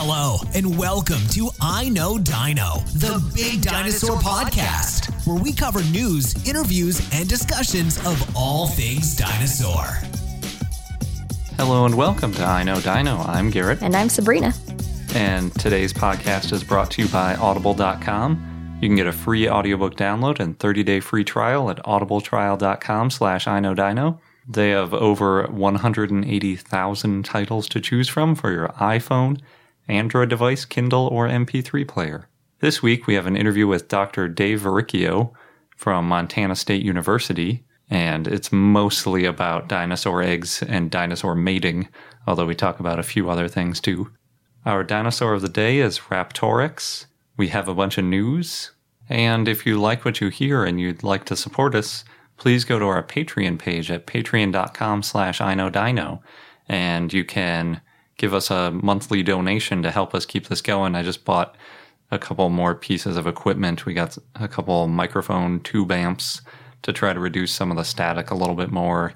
Hello, and welcome to I Know Dino, the Big Dinosaur Podcast, where we cover news, interviews, and discussions of all things dinosaur. Hello and welcome to I Know Dino. I'm Garrett, And I'm Sabrina. and today's podcast is brought to you by Audible.com. You can get a free audiobook download and 30-day free trial at audibletrial.com slash I Know Dino. They have over 180,000 titles to choose from for your iPhone, Android device, Kindle, or MP3 player. This week we have an interview with Dr. Dave Varricchio from Montana State University, and it's mostly about dinosaur eggs and dinosaur mating, although we talk about a few other things too. Our dinosaur of the day is Raptorex. We have a bunch of news, and if you like what you hear and you'd like to support us, please go to our Patreon page at patreon.com slash iknowdino, and you can give us a monthly donation to help us keep this going. I just bought a couple more pieces of equipment. We got a couple microphone tube amps to try to reduce some of the static a little bit more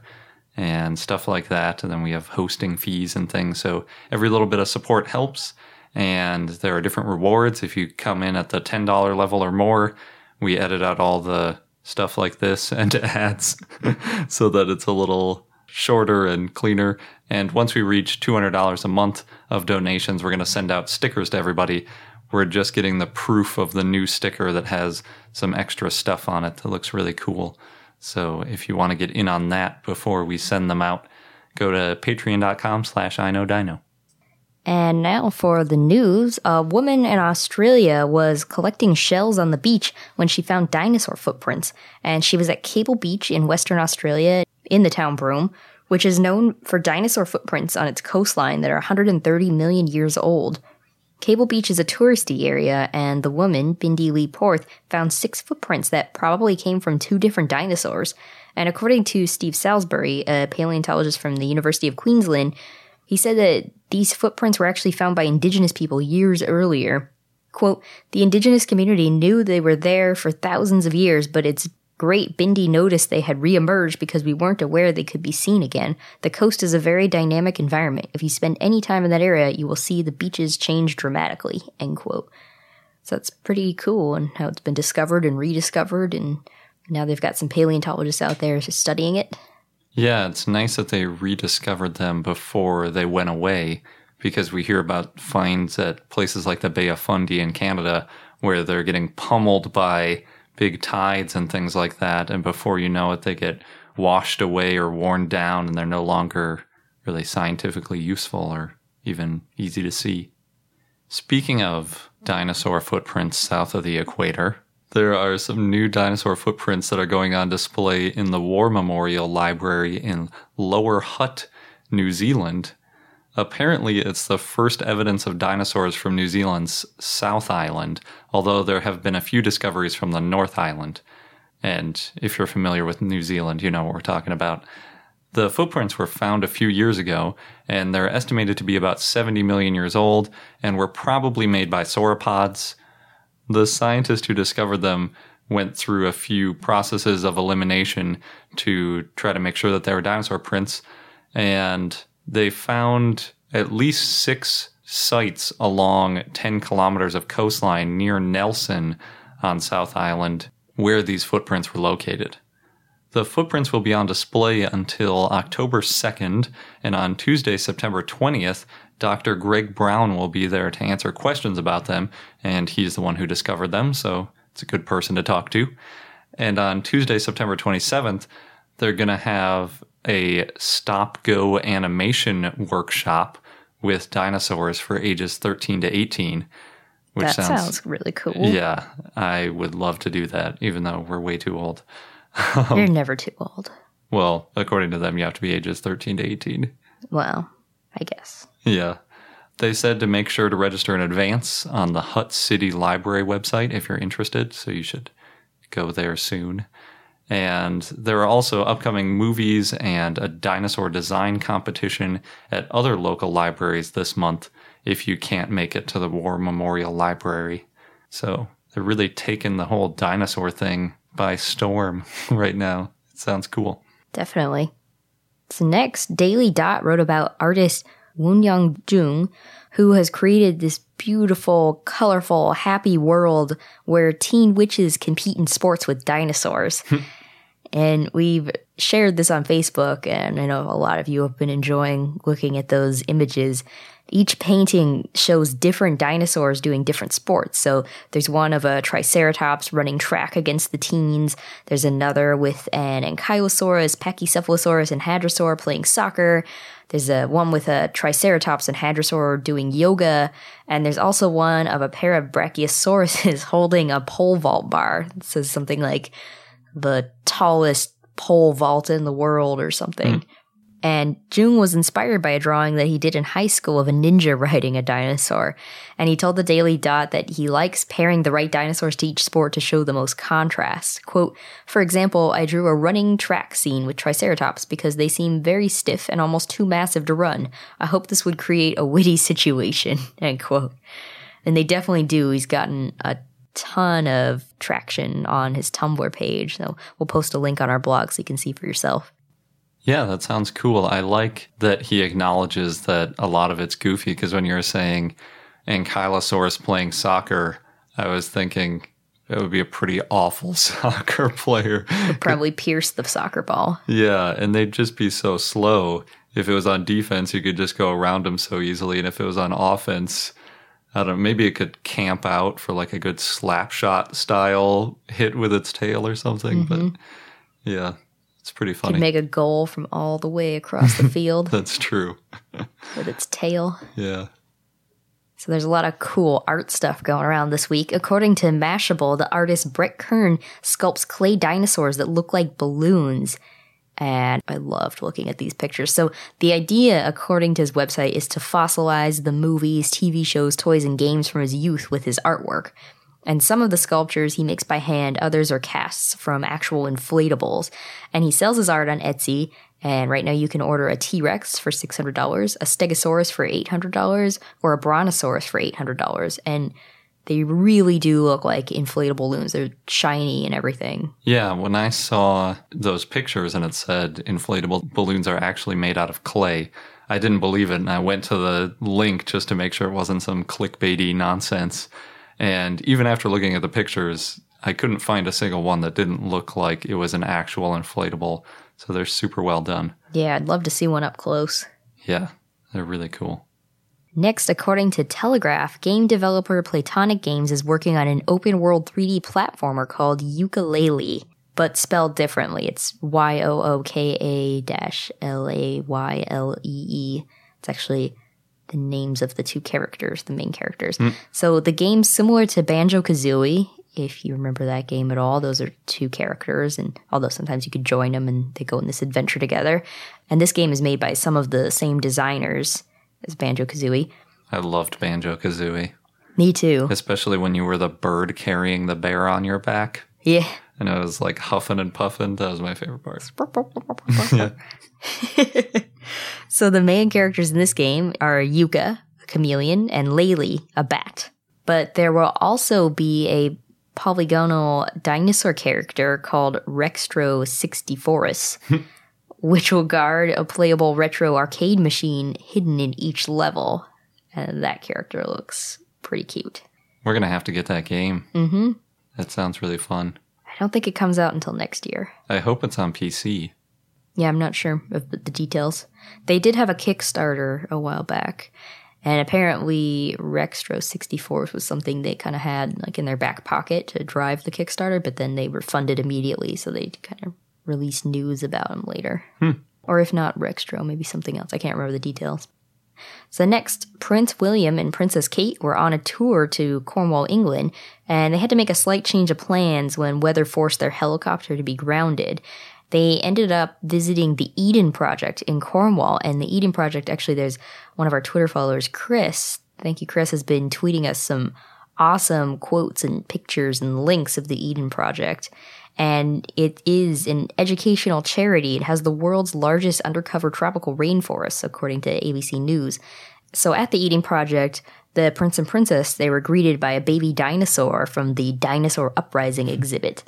and stuff like that. And then we have hosting fees and things. So every little bit of support helps. And there are different rewards. If you come in at the $10 level or more, we edit out all the stuff like this and ads so that it's a little shorter and cleaner. And once we reach $200 a month of donations, we're going to send out stickers to everybody. We're just getting the proof of the new sticker that has some extra stuff on it that looks really cool. So if you want to get in on that before we send them out, go to patreon.com slash iknowdino. And now for the news. A woman in Australia was collecting shells on the beach when she found dinosaur footprints. And she was at Cable Beach in Western Australia in the town Broome, which is known for dinosaur footprints on its coastline that are 130 million years old. Cable Beach is a touristy area, and the woman, Bindi Lee Porth, found six footprints that probably came from two different dinosaurs. And according to Steve Salisbury, a paleontologist from the University of Queensland, he said that these footprints were actually found by indigenous people years earlier. Quote, the indigenous community knew they were there for thousands of years, but it's great Bindi noticed they had reemerged because we weren't aware they could be seen again. The coast is a very dynamic environment. If you spend any time in that area, you will see the beaches change dramatically. End quote. So that's pretty cool and how it's been discovered and rediscovered and now they've got some paleontologists out there studying it. Yeah, it's nice that they rediscovered them before they went away because we hear about finds at places like the Bay of Fundy in Canada where they're getting pummeled by big tides and things like that. And before you know it, they get washed away or worn down and they're no longer really scientifically useful or even easy to see. Speaking of dinosaur footprints south of the equator, there are some new dinosaur footprints that are going on display in the War Memorial Library in Lower Hutt, New Zealand. Apparently, it's the first evidence of dinosaurs from New Zealand's South Island, although there have been a few discoveries from the North Island. And if you're familiar with New Zealand, you know what we're talking about. The footprints were found a few years ago, and they're estimated to be about 70 million years old, and were probably made by sauropods. The scientist who discovered them went through a few processes of elimination to try to make sure that they were dinosaur prints, and they found at least six sites along 10 kilometers of coastline near Nelson on South Island where these footprints were located. The footprints will be on display until October 2nd, and on Tuesday, September 20th, Dr. Greg Brown will be there to answer questions about them, and he's the one who discovered them, so it's a good person to talk to. And on Tuesday, September 27th, they're going to have a stop go animation workshop with dinosaurs for ages 13 to 18. Which that sounds, really cool. Yeah, I would love to do that, even though we're way too old. You're never too old. Well, according to them, you have to be ages 13 to 18. Well, I guess. Yeah. They said to make sure to register in advance on the Hutt City Library website if you're interested, so you should go there soon. And there are also upcoming movies and a dinosaur design competition at other local libraries this month if you can't make it to the War Memorial Library. So they're really taking the whole dinosaur thing by storm right now. It sounds cool. Definitely. So next, Daily Dot wrote about artist Woonyang Jung, who has created this beautiful, colorful, happy world where teen witches compete in sports with dinosaurs. Hmm. and we've shared this on Facebook, and I know a lot of you have been enjoying looking at those images. Each painting shows different dinosaurs doing different sports. So there's one of a Triceratops running track against the teens. There's another with an Ankylosaurus, Pachycephalosaurus, and Hadrosaur playing soccer. There's a one with a Triceratops and Hadrosaur doing yoga, and there's also one of a pair of Brachiosauruses holding a pole vault bar. It says something like the tallest pole vault in the world or something. Mm. And Jung was inspired by a drawing that he did in high school of a ninja riding a dinosaur. And he told the Daily Dot that he likes pairing the right dinosaurs to each sport to show the most contrast. Quote, For example, I drew a running track scene with Triceratops because they seem very stiff and almost too massive to run. I hope this would create a witty situation. End quote. And they definitely do. He's gotten a ton of traction on his Tumblr page. So we'll post a link on our blog so you can see for yourself. Yeah, that sounds cool. I like that he acknowledges that a lot of it's goofy because when you were saying Ankylosaurus playing soccer, I was thinking it would be a pretty awful soccer player. Would probably pierce the soccer ball. Yeah, and they'd just be so slow. If it was on defense, you could just go around them so easily. And if it was on offense, I don't know, maybe it could camp out for like a good slap shot style hit with its tail or something. Mm-hmm. But yeah, it's pretty funny. Could make a goal from all the way across the field. That's true. with its tail. Yeah. So there's a lot of cool art stuff going around this week. According to Mashable, the artist Brett Kern sculpts clay dinosaurs that look like balloons. And I loved looking at these pictures. So the idea, according to his website, is to fossilize the movies, TV shows, toys, and games from his youth with his artwork. And some of the sculptures he makes by hand, others are casts from actual inflatables. And he sells his art on Etsy. And right now you can order a T Rex for $600, a Stegosaurus for $800, or a Brontosaurus for $800. And they really do look like inflatable balloons. They're shiny and everything. Yeah, when I saw those pictures and it said inflatable balloons are actually made out of clay, I didn't believe it. And I went to the link just to make sure it wasn't some clickbaity nonsense. And even after looking at the pictures, I couldn't find a single one that didn't look like it was an actual inflatable. So they're super well done. Yeah, I'd love to see one up close. Yeah, they're really cool. Next, according to Telegraph, game developer Playtonic Games is working on an open world 3D platformer called Yooka-Laylee, but spelled differently. It's Y O O K A L A Y L E E. It's actually the names of the two characters, the main characters. Mm. So the game's similar to Banjo Kazooie, if you remember that game at all. Those are two characters, and although sometimes you could join them and they go on this adventure together. And this game is made by some of the same designers as Banjo Kazooie. I loved Banjo Kazooie. Me too. Especially when you were the bird carrying the bear on your back. Yeah. And it was like huffing and puffing. That was my favorite part. so the main characters in this game are Yooka, a chameleon, and Laylee, a bat. But there will also be a polygonal dinosaur character called Rextro 64us, which will guard a playable retro arcade machine hidden in each level. And that character looks pretty cute. We're going to have to get that game. Mm-hmm. That sounds really fun. I don't think it comes out until next year. I hope it's on PC. Yeah, I'm not sure of the details. They did have a Kickstarter a while back, and apparently Rextro 64 was something they kind of had like in their back pocket to drive the Kickstarter, but then they were funded immediately, so they kind of released news about them later. Hmm. Or if not Rextro, maybe something else. I can't remember the details. So next, Prince William and Princess Kate were on a tour to Cornwall, England, and they had to make a slight change of plans when weather forced their helicopter to be grounded. They ended up visiting the Eden Project in Cornwall, and the Eden Project actually, there's one of our Twitter followers, Chris. Thank you, Chris, has been tweeting us some awesome quotes and pictures and links of the Eden Project and it is an educational charity. It has the world's largest undercover tropical rainforest, according to ABC News. So at the Eden Project, the prince and princess, they were greeted by a baby dinosaur from the Dinosaur Uprising exhibit.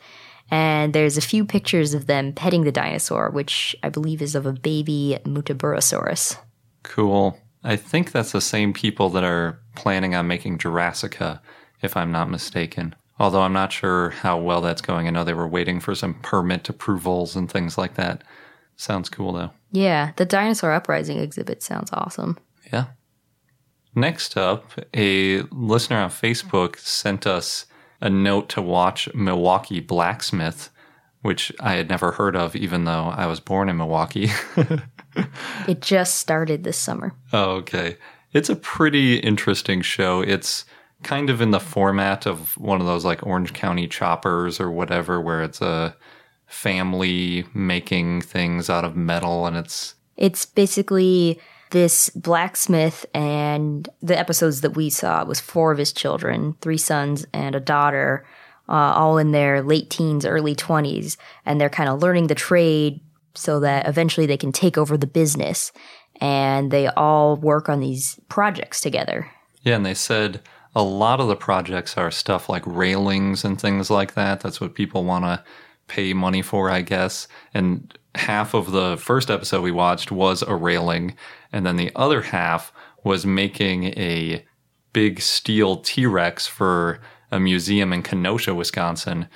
And there's a few pictures of them petting the dinosaur, which I believe is of a baby Muttaburrasaurus. Cool. I think that's the same people that are planning on making Jurassica, if I'm not mistaken. Although I'm not sure how well that's going. I know they were waiting for some permit approvals and things like that. Sounds cool though. Yeah, the Dinosaur Uprising exhibit sounds awesome. Yeah. Next up, a listener on Facebook sent us a note to watch Milwaukee Blacksmith, which I had never heard of, even though I was born in Milwaukee. It just started this summer. Oh, okay. It's a pretty interesting show. It's kind of in the format of one of those like Orange County choppers or whatever, where it's a family making things out of metal and it's. It's basically this blacksmith, and the episodes that we saw was four of his children, three sons and a daughter, uh, all in their late teens, early 20s, and they're kind of learning the trade so that eventually they can take over the business. And they all work on these projects together. Yeah, and they said a lot of the projects are stuff like railings and things like that. That's what people want to pay money for, I guess. And half of the first episode we watched was a railing, and then the other half was making a big steel T Rex for a museum in Kenosha, Wisconsin.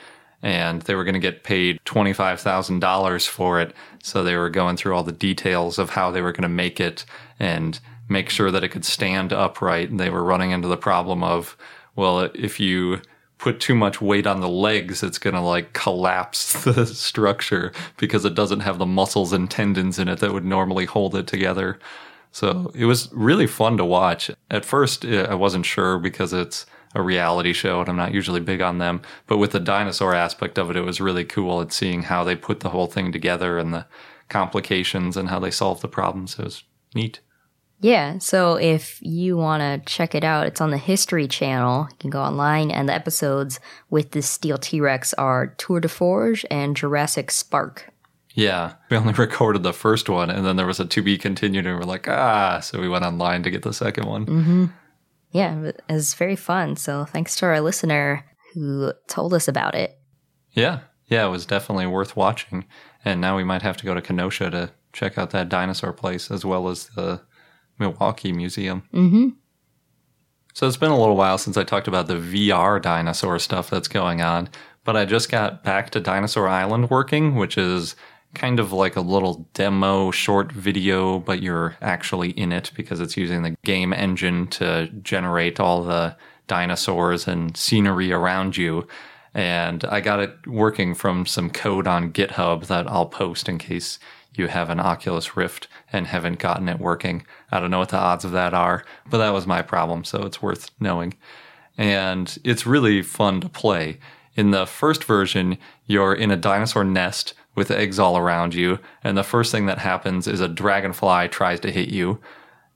And they were going to get paid $25,000 for it. So they were going through all the details of how they were going to make it and make sure that it could stand upright. And they were running into the problem of, well, if you put too much weight on the legs, it's going to like collapse the structure because it doesn't have the muscles and tendons in it that would normally hold it together. So it was really fun to watch. At first, eh, I wasn't sure because it's a reality show and I'm not usually big on them. But with the dinosaur aspect of it, it was really cool at seeing how they put the whole thing together and the complications and how they solved the problems. It was neat. Yeah, so if you want to check it out, it's on the History Channel. You can go online, and the episodes with the steel T Rex are Tour de Forge and Jurassic Spark. Yeah, we only recorded the first one, and then there was a to be continued, and we're like, ah, so we went online to get the second one. Yeah, it was very fun. So thanks to our listener who told us about it. Yeah, yeah, it was definitely worth watching. And now we might have to go to Kenosha to check out that dinosaur place as well as the Milwaukee Museum. Mm-hmm. So it's been a little while since I talked about the VR dinosaur stuff that's going on, but I just got back to Dinosaur Island working, which is kind of like a little demo short video, but you're actually in it because it's using the game engine to generate all the dinosaurs and scenery around you. And I got it working from some code on GitHub that I'll post in case you have an Oculus Rift and haven't gotten it working. I don't know what the odds of that are, but that was my problem, so it's worth knowing. And it's really fun to play. In the first version, you're in a dinosaur nest with eggs all around you, and the first thing that happens is a dragonfly tries to hit you.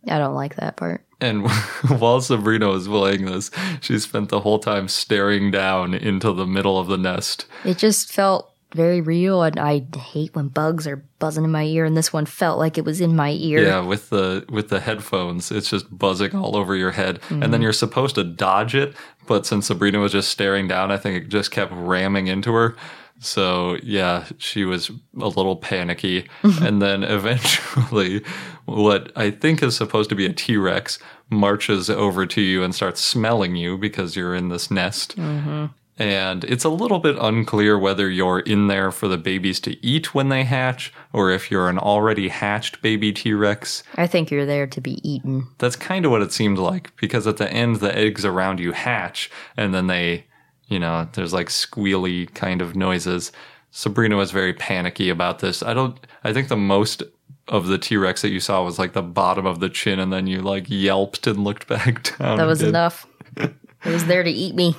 I don't like that part. And while Sabrina was playing this, she spent the whole time staring down into the middle of the nest. It just felt very real, and I hate when bugs are buzzing in my ear, and this one felt like it was in my ear. Yeah, with the with the headphones, it's just buzzing all over your head, and then mm-hmm. you're supposed to dodge it. But since Sabrina was just staring down, I think it just kept ramming into her. So yeah, she was a little panicky, mm-hmm. and then eventually, what I think is supposed to be a T Rex marches over to you and starts smelling you because you're in this nest. Mm-hmm. And it's a little bit unclear whether you're in there for the babies to eat when they hatch, or if you're an already hatched baby T Rex. I think you're there to be eaten. That's kind of what it seemed like, because at the end, the eggs around you hatch, and then they, you know, there's like squealy kind of noises. Sabrina was very panicky about this. I don't, I think the most of the T Rex that you saw was like the bottom of the chin, and then you like yelped and looked back down. That was enough. it was there to eat me.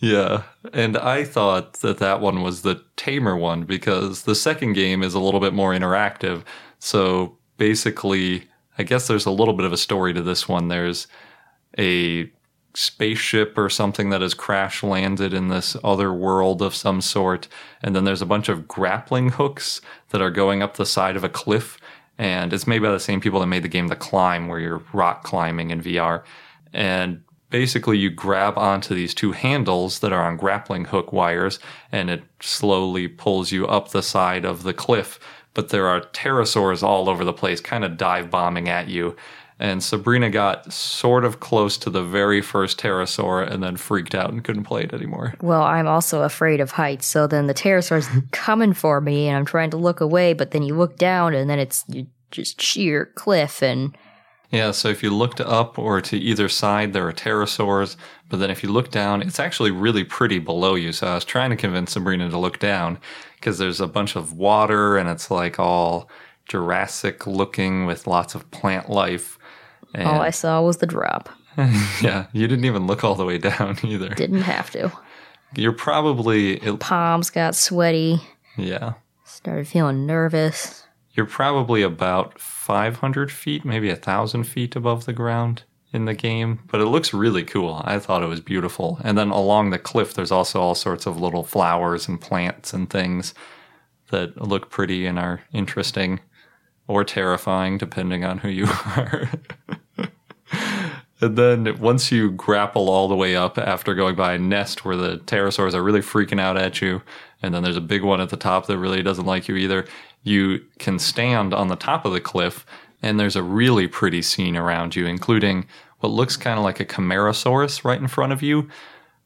Yeah, and I thought that that one was the tamer one because the second game is a little bit more interactive. So basically, I guess there's a little bit of a story to this one. There's a spaceship or something that has crash landed in this other world of some sort, and then there's a bunch of grappling hooks that are going up the side of a cliff. And it's made by the same people that made the game The Climb, where you're rock climbing in VR. And basically you grab onto these two handles that are on grappling hook wires and it slowly pulls you up the side of the cliff but there are pterosaurs all over the place kind of dive bombing at you And Sabrina got sort of close to the very first pterosaur and then freaked out and couldn't play it anymore. Well, I'm also afraid of heights, so then the pterosaur's coming for me, and I'm trying to look away, but then you look down, and then it's just sheer cliff, and Yeah, so if you looked up or to either side, there are pterosaurs. But then if you look down, it's actually really pretty below you. So I was trying to convince Sabrina to look down because there's a bunch of water and it's like all Jurassic looking with lots of plant life. And all I saw was the drop. yeah, you didn't even look all the way down either. Didn't have to. You're probably, it, Palms got sweaty, yeah, started feeling nervous. you're probably about 500 feet, maybe a thousand feet above the ground in the game, but it looks really cool. I thought it was beautiful. And then along the cliff, there's also all sorts of little flowers and plants and things that look pretty and are interesting or terrifying, depending on who you are. and then once you grapple all the way up after going by a nest where the pterosaurs are really freaking out at you, and then there's a big one at the top that really doesn't like you either, you can stand on the top of the cliff and there's a really pretty scene around you, including what looks kind of like a Chimerosaurus right in front of you.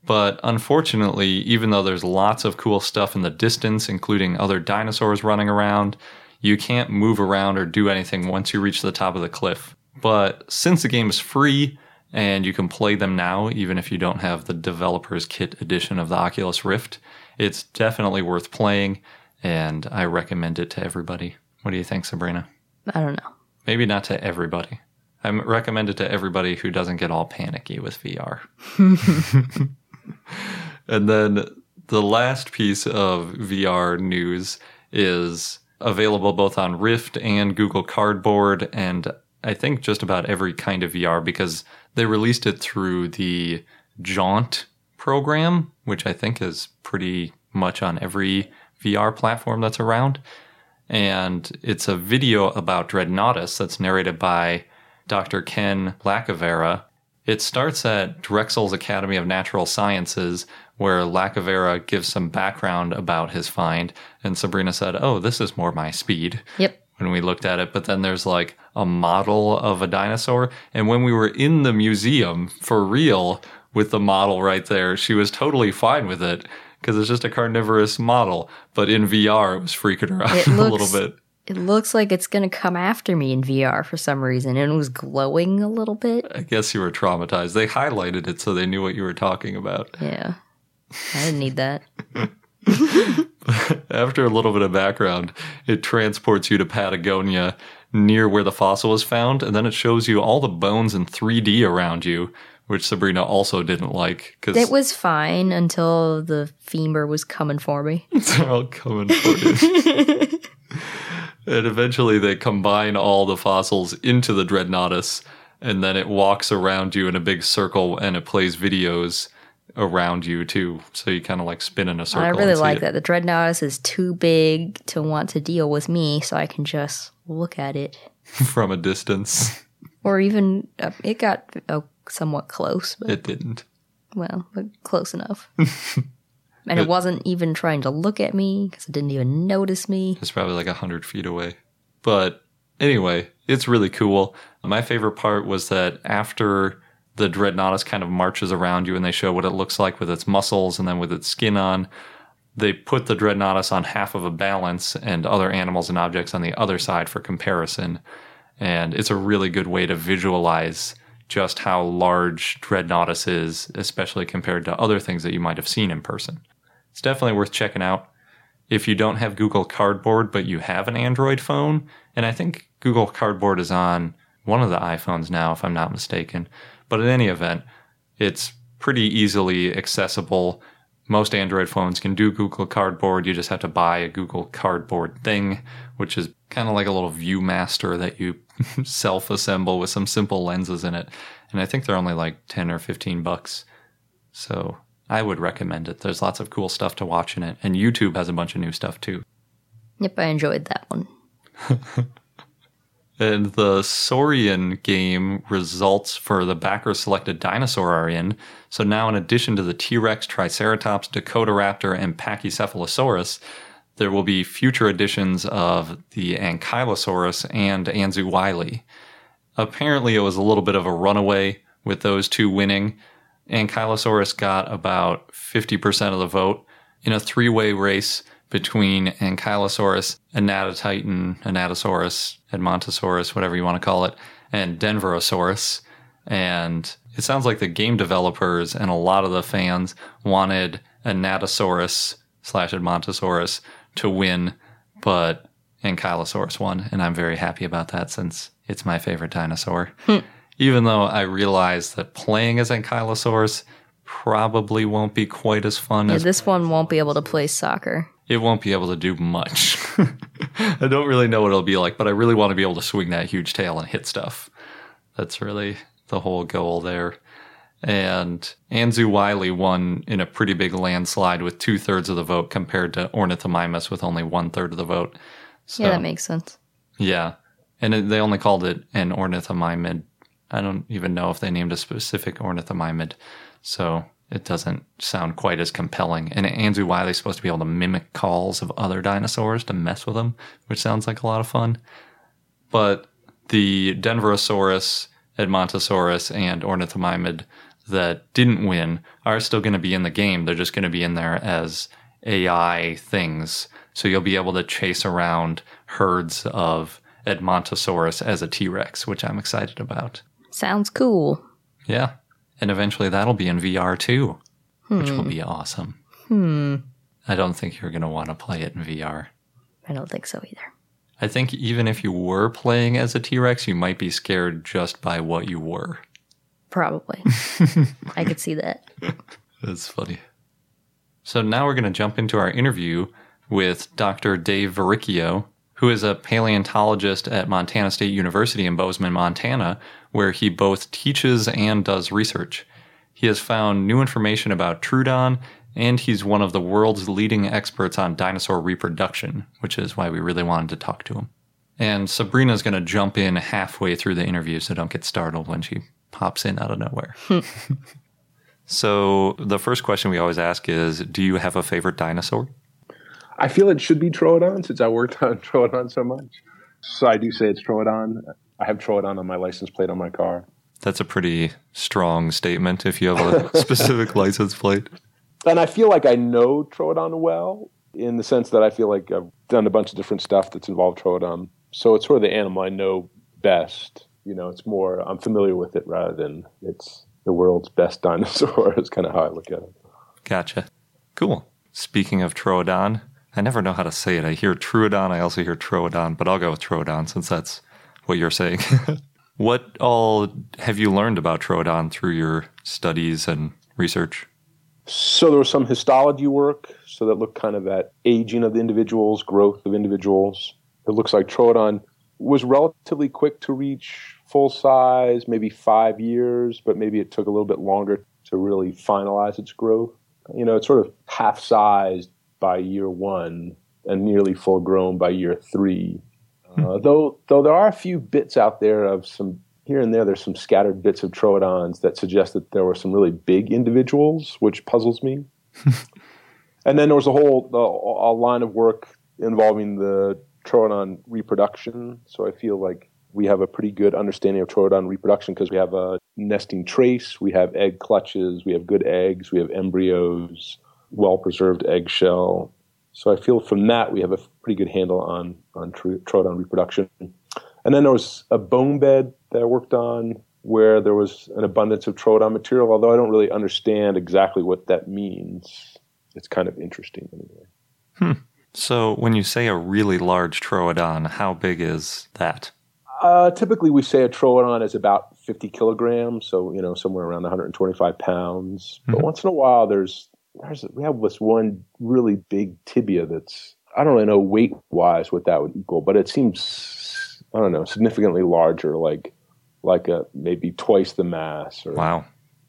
But unfortunately, even though there's lots of cool stuff in the distance, including other dinosaurs running around, you can't move around or do anything once you reach the top of the cliff. But since the game is free and you can play them now, even if you don't have the developer's kit edition of the Oculus Rift, it's definitely worth playing and I recommend it to everybody. What do you think, Sabrina? I don't know. Maybe not to everybody. I recommend it to everybody who doesn't get all panicky with VR. and then the last piece of VR news is available both on Rift and Google Cardboard, and I think just about every kind of VR because they released it through the Jaunt program, which I think is pretty much on every VR platform that's around and it's a video about Dreadnoughtus that's narrated by Dr. Ken Lacovara. It starts at Drexel's Academy of Natural Sciences, where Lacovara gives some background about his find, and Sabrina said, Oh, this is more my speed Yep. when we looked at it. But then there's like a model of a dinosaur. And when we were in the museum for real with the model right there, she was totally fine with it because it's just a carnivorous model. But in VR, it was freaking her out It a little bit. It looks like it's gonna come after me in VR for some reason, and it was glowing a little bit. I guess you were traumatized. They highlighted it so they knew what you were talking about. Yeah. I didn't need that. After a little bit of background, it transports you to Patagonia near where the fossil was found, and then it shows you all the bones in 3D around you, which Sabrina also didn't like because It was fine until the femur was coming for me. they're all coming for you. and eventually they combine all the fossils into the Dreadnoughtus, and then it walks around you in a big circle and it plays videos around you too. So you kind of like spin in a circle. I really like it that. The Dreadnoughtus is too big to want to deal with me, so I can just look at it. from a distance. Or even, uh, it got uh, somewhat close, but It didn't. well, but close enough. and it wasn't even trying to look at me because it didn't even notice me. It's probably like a hundred feet away. But anyway, it's really cool. My favorite part was that after the Dreadnoughtus kind of marches around you and they show what it looks like with its muscles and then with its skin on, they put the Dreadnoughtus on half of a balance and other animals and objects on the other side for comparison. And it's a really good way to visualize just how large Dreadnoughtus is, especially compared to other things that you might have seen in person. It's definitely worth checking out if you don't have Google Cardboard, but you have an Android phone, and I think Google Cardboard is on one of the iPhones now, if I'm not mistaken. But in any event, it's pretty easily accessible. Most Android phones can do Google Cardboard. You just have to buy a Google Cardboard thing, which is kind of like a little ViewMaster that you self assemble with some simple lenses in it. And I think they're only like 10 or 15 bucks. So I would recommend it. There's lots of cool stuff to watch in it. And YouTube has a bunch of new stuff too. Yep, I enjoyed that one. And the Saurian game results for the backer selected dinosaur are in. So now, in addition to the T Rex, Triceratops, Dakotaraptor, and Pachycephalosaurus, there will be future editions of the Ankylosaurus and Anzu wyliei. apparently it was a little bit of a runaway with those two winning. Ankylosaurus got about 50% of the vote in a three way race between Ankylosaurus, Anatotitan, Anatosaurus, Edmontosaurus, whatever you want to call it, and Denverosaurus. And it sounds like the game developers and a lot of the fans wanted Anatosaurus slash Edmontosaurus to win, but Ankylosaurus won. And I'm very happy about that since it's my favorite dinosaur. Hmm. Even though I realize that playing as Ankylosaurus probably won't be quite as fun Yeah, as this one won't be able to play soccer. It won't be able to do much. I don't really know what it'll be like, but I really want to be able to swing that huge tail and hit stuff. That's really the whole goal there. And Anzu wyliei won in a pretty big landslide with two thirds of the vote compared to Ornithomimus with only one third of the vote. So, Yeah, that makes sense. yeah. And it, they only called it an ornithomimid. I don't even know if they named a specific ornithomimid. So it doesn't sound quite as compelling. And Anzu wyliei's supposed to be able to mimic calls of other dinosaurs to mess with them, which sounds like a lot of fun. But the Denverosaurus, Edmontosaurus, and Ornithomimid that didn't win are still going to be in the game. They're just going to be in there as AI things. So you'll be able to chase around herds of Edmontosaurus as a T Rex, which I'm excited about. Sounds cool. Yeah. And eventually that'll be in VR too, which will be awesome. Hmm. I don't think you're going to want to play it in VR. I don't think so either. I think even if you were playing as a T Rex, you might be scared just by what you were. Probably. I could see that. That's funny. So now we're going to jump into our interview with Dr. Dave Varricchio, who is a paleontologist at Montana State University in Bozeman, Montana, where he both teaches and does research. He has found new information about Troodon, and he's one of the world's leading experts on dinosaur reproduction, which is why we really wanted to talk to him. And Sabrina's going to jump in halfway through the interview, so don't get startled when she pops in out of nowhere. So the first question we always ask is, do you have a favorite dinosaur? I feel it should be Troodon since I worked on Troodon so much. So I do say it's Troodon. I have Troodon on my license plate on my car. That's a pretty strong statement if you have a specific license plate. And I feel like I know Troodon well in the sense that I feel like I've done a bunch of different stuff that's involved Troodon. So it's sort of the animal I know best. You know, it's more, I'm familiar with it rather than it's the world's best dinosaur, is kind of how I look at it. Gotcha. Cool. Speaking of Troodon, I never know how to say it. I hear Troodon, I also hear Troodon, but I'll go with Troodon since that's what you're saying. what all have you learned about Troodon through your studies and research? So there was some histology work, so that looked kind of at aging of the individuals, growth of individuals. It looks like Troodon was relatively quick to reach full size, maybe five years, but maybe it took a little bit longer to really finalize its growth. You know, it's sort of half sized by year one and nearly full grown by year three. Uh, though, though there are a few bits out there of some here and there. There's some scattered bits of Troodons that suggest that there were some really big individuals, which puzzles me. and then there was a whole a, a line of work involving the Troodon reproduction. So I feel like we have a pretty good understanding of Troodon reproduction because we have a nesting trace, we have egg clutches, we have good eggs, we have embryos, well preserved eggshell. So I feel from that we have a pretty good handle on on tr- Troodon reproduction. And then there was a bone bed that I worked on where there was an abundance of Troodon material, although I don't really understand exactly what that means. It's kind of interesting anyway. So when you say a really large Troodon, how big is that? Uh, typically, we say a Troodon is about 50 kilograms, so you know somewhere around 125 pounds. But once in a while, there's there's we have this one really big tibia that's I don't really know weight wise what that would equal, but it seems I don't know significantly larger, like like a maybe twice the mass or Wow.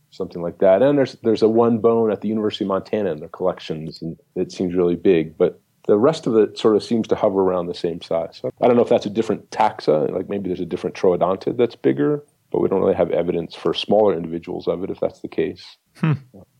something like that. And there's there's a one bone at the University of Montana in their collections, and it seems really big. But the rest of it sort of seems to hover around the same size. So I don't know if that's a different taxa, like maybe there's a different troodontid that's bigger, but we don't really have evidence for smaller individuals of it if that's the case. Hmm.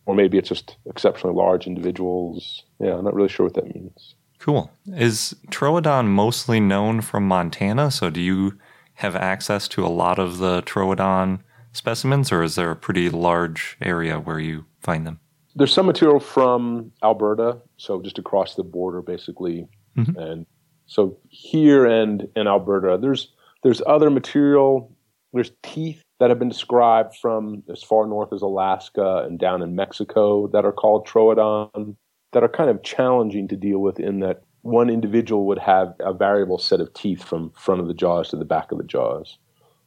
Or maybe it's just exceptionally large individuals. Yeah, I'm not really sure what that means. Cool. Is Troodon mostly known from Montana? So do you have access to a lot of the Troodon specimens, or is there a pretty large area where you find them? There's some material from Alberta, so just across the border, basically, mm-hmm. and so here and in Alberta, there's there's other material. There's teeth that have been described from as far north as Alaska and down in Mexico that are called troodon that are kind of challenging to deal with in that one individual would have a variable set of teeth from front of the jaws to the back of the jaws.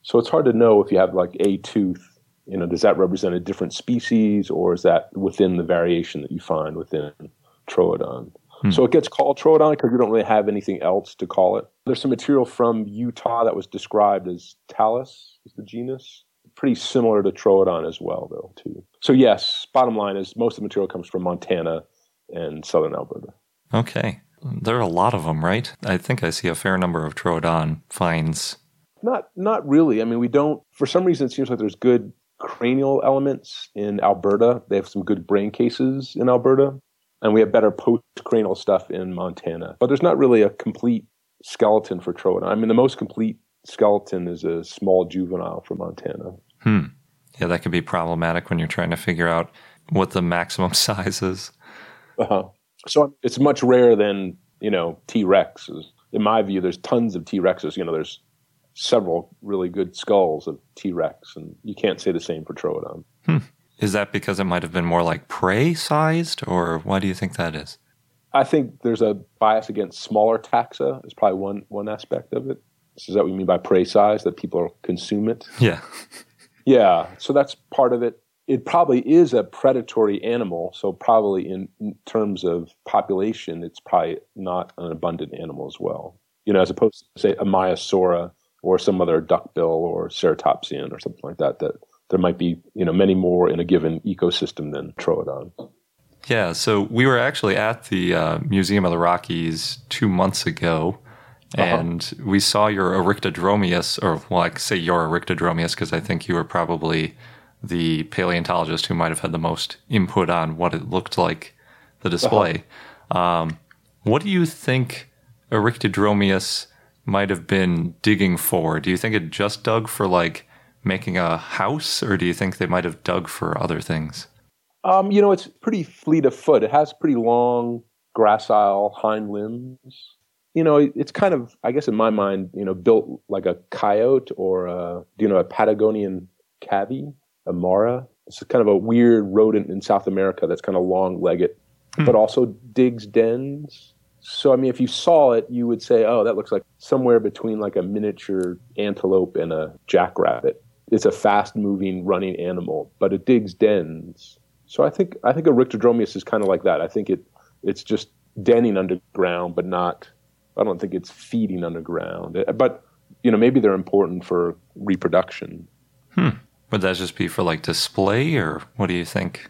So it's hard to know if you have like a tooth, you know, does that represent a different species or is that within the variation that you find within troodon? Hmm. So it gets called troodon because we don't really have anything else to call it. There's some material from Utah that was described as Talos, is the genus. Pretty similar to troodon as well, though, too. So yes, bottom line is most of the material comes from Montana and southern Alberta. Okay. There are a lot of them, right? I think I see a fair number of Troodon finds. Not not really. I mean, we don't for some reason it seems like there's good cranial elements in Alberta. They have some good brain cases in Alberta, and we have better post-cranial stuff in Montana. But there's not really a complete skeleton for Troodon. I mean, the most complete skeleton is a small juvenile from Montana. Hmm. Yeah, that could be problematic when you're trying to figure out what the maximum size is. Uh-huh. So it's much rarer than you know T Rexes. In my view, there's tons of T Rexes. You know, there's several really good skulls of T Rex, and you can't say the same for Troodon. Hmm. Is that because it might have been more like prey sized, or why do you think that is? I think there's a bias against smaller taxa. Is probably one one aspect of it. it. Is that what you mean by prey size? That people consume it? Yeah. yeah. So that's part of it it probably is a predatory animal. So probably in, in, terms of population, it's probably not an abundant animal as well. You know, as opposed to say a Maiasaura or some other duckbill or ceratopsian or something like that. That there might be you know many more in a given ecosystem than Troodon. Yeah. So we were actually at the uh, Museum of the Rockies two months ago. Uh-huh. And we saw your Oryctodromeus, or well, I say your Oryctodromeus because I think you were probably the paleontologist who might have had the most input on what it looked like, the display. Uh-huh. Um, what do you think Oryctodromeus might have been digging for? Do you think it just dug for like making a house, or do you think they might have dug for other things? Um, you know, it's pretty fleet of foot. It has pretty long, gracile hind limbs. You know, it's kind of, I guess, in my mind, you know, built like a coyote or a, you know, a Patagonian cavy amara. It's kind of a weird rodent in South America that's kind of long legged, hmm. but also digs dens. So, I mean, if you saw it, you would say, oh, that looks like somewhere between like a miniature antelope and a jackrabbit. It's a fast moving, running animal, but it digs dens. So I think I think Oryctodromeus is kind of like that. I think it it's just denning underground, but not. I don't think it's feeding underground. But you know, maybe they're important for reproduction. Hmm. Would that just be for like display, or what do you think?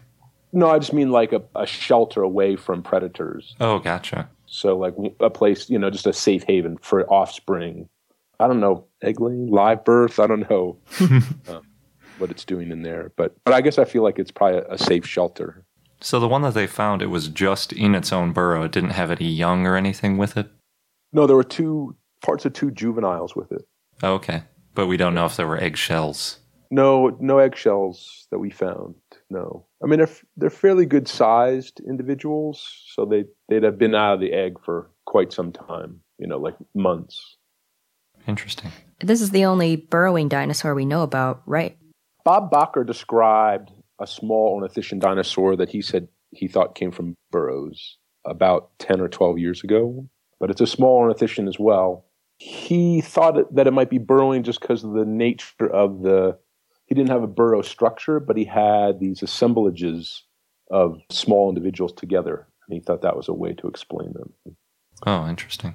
No, I just mean like a, a shelter away from predators. Oh, gotcha. So like a place, you know, just a safe haven for offspring. I don't know, egg laying, live birth. I don't know uh, what it's doing in there, but but I guess I feel like it's probably a, a safe shelter. So the one that they found, it was just in its own burrow. It didn't have any young or anything with it. No, there were two parts of two juveniles with it. Oh, okay, but we don't know if there were eggshells. No, no eggshells that we found. No, I mean they're they're fairly good sized individuals, so they they'd have been out of the egg for quite some time. You know, like months. Interesting. This is the only burrowing dinosaur we know about, right? Bob Bakker described a small ornithischian dinosaur that he said he thought came from burrows about 10 or 12 years ago, but it's a small ornithischian as well. He thought that it might be burrowing just because of the nature of the he didn't have a burrow structure, but he had these assemblages of small individuals together. And he thought that was a way to explain them. Oh, interesting.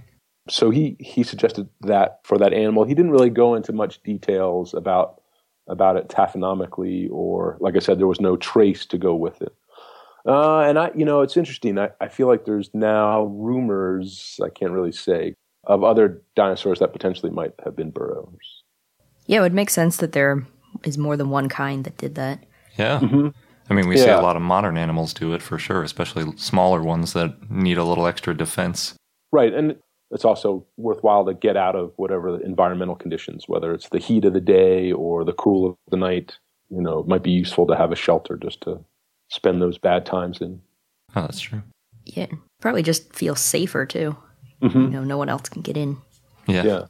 So he, he suggested that for that animal. He didn't really go into much details about about it taphonomically, or like I said, there was no trace to go with it. Uh, and I, you know, it's interesting. I, I feel like there's now rumors, I can't really say, of other dinosaurs that potentially might have been burrows. Yeah, it would make sense that there is more than one kind that did that. Yeah. Mm-hmm. I mean, we yeah. see a lot of modern animals do it for sure, especially smaller ones that need a little extra defense. Right. And it's also worthwhile to get out of whatever the environmental conditions, whether it's the heat of the day or the cool of the night. You know, it might be useful to have a shelter just to spend those bad times in. Oh, that's true. Yeah, probably just feel safer too. Mm-hmm. You know, no one else can get in. Yeah. Yeah.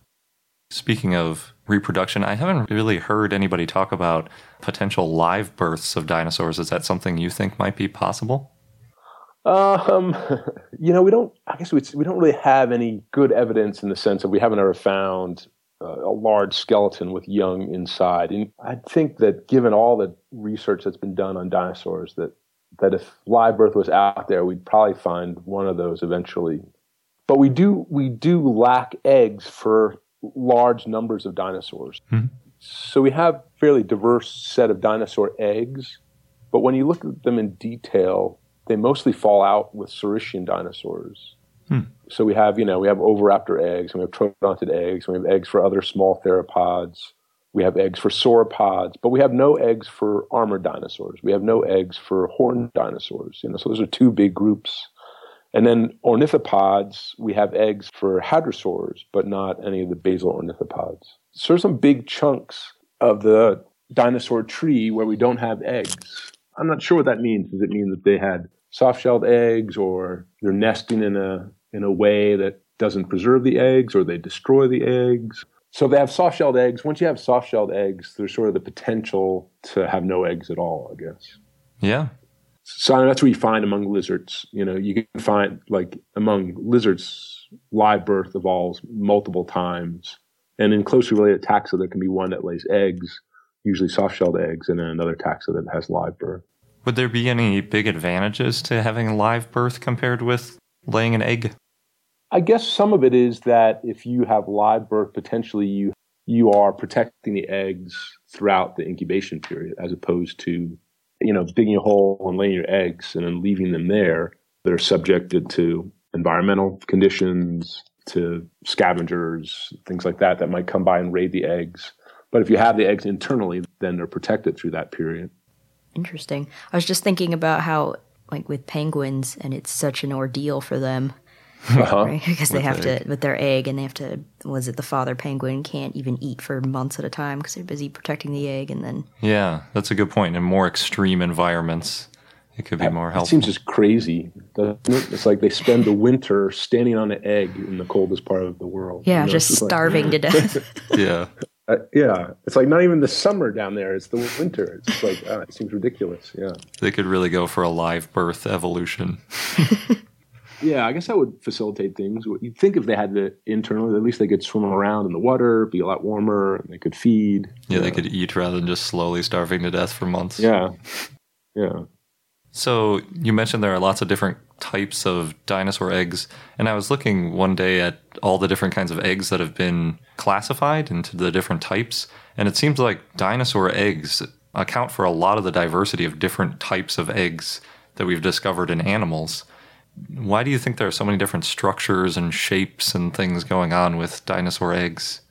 Speaking of reproduction, I haven't really heard anybody talk about potential live births of dinosaurs. Is that something you think might be possible? Um, you know, we don't. I guess we we don't really have any good evidence in the sense that we haven't ever found a large skeleton with young inside. And I think that given all the research that's been done on dinosaurs, that that if live birth was out there, we'd probably find one of those eventually. But we do we do lack eggs for large numbers of dinosaurs. Mhm. So we have fairly diverse set of dinosaur eggs, but when you look at them in detail, they mostly fall out with Saurischian dinosaurs. So we have, you know, we have oviraptor eggs, and we have troodontid eggs, and we have eggs for other small theropods. We have eggs for sauropods, but we have no eggs for armored dinosaurs. We have no eggs for horned dinosaurs. You know, so those are two big groups. And then ornithopods, we have eggs for hadrosaurs, but not any of the basal ornithopods. So there's some big chunks of the dinosaur tree where we don't have eggs. I'm not sure what that means. Does it mean that they had soft-shelled eggs, or they're nesting in a in a way that doesn't preserve the eggs, or they destroy the eggs? So they have soft-shelled eggs. Once you have soft-shelled eggs, there's sort of the potential to have no eggs at all. I guess. Yeah. So that's what you find among lizards. You know, you can find like among lizards, live birth evolves multiple times, and in closely related taxa, there can be one that lays eggs, usually soft-shelled eggs, and then another taxa that has live birth. Would there be any big advantages to having live birth compared with laying an egg? I guess some of it is that if you have live birth, potentially you you are protecting the eggs throughout the incubation period, as opposed to you know digging a hole and laying your eggs and then leaving them there. They're subjected to environmental conditions, to scavengers, things like that that might come by and raid the eggs. But if you have the eggs internally, then they're protected through that period. Interesting. I was just thinking about how, like with penguins, and it's such an ordeal for them, Uh-huh. right? Because they With have the to with their egg, and they have to. Was it the father penguin can't even eat for months at a time because they're busy protecting the egg, and then Yeah, that's a good point. In more extreme environments, it could be more helpful. It seems just crazy. doesn't it? It's like they spend the winter standing on an egg in the coldest part of the world. yeah, You know, just it's like- starving to death. yeah. Uh, yeah, it's like not even the summer down there; it's the winter. It's just like uh, it seems ridiculous. Yeah, They could really go for a live birth evolution. yeah. I guess that would facilitate things. You'd think if they had the internally, at least they could swim around in the water, be a lot warmer, and they could feed. Yeah, they could eat rather than just slowly starving to death for months. Yeah, yeah. So you mentioned there are lots of different types of dinosaur eggs, and I was looking one day at all the different kinds of eggs that have been classified into the different types, and it seems like dinosaur eggs account for a lot of the diversity of different types of eggs that we've discovered in animals. Why do you think there are so many different structures and shapes and things going on with dinosaur eggs?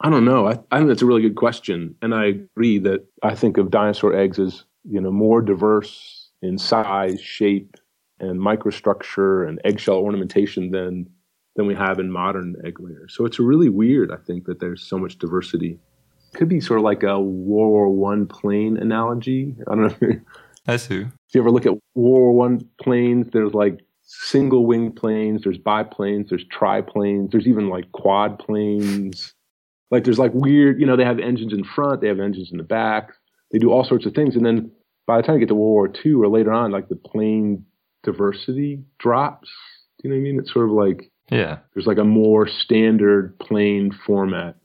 I don't know. I, I think that's a really good question, and I agree that I think of dinosaur eggs as you know more diverse in size, shape, and microstructure and eggshell ornamentation than than we have in modern egg layers. So it's really weird. I think that there's so much diversity. Could be sort of like a World War One plane analogy. I don't know. I see. If you ever look at World War One planes, there's like single wing planes, there's biplanes, there's triplanes, there's even like quad planes. Like there's like weird, you know, they have engines in front, they have engines in the back, they do all sorts of things. And then by the time you get to World War II or later on, like the plane diversity drops. Do you know what I mean? It's sort of like Yeah. there's like a more standard plane format.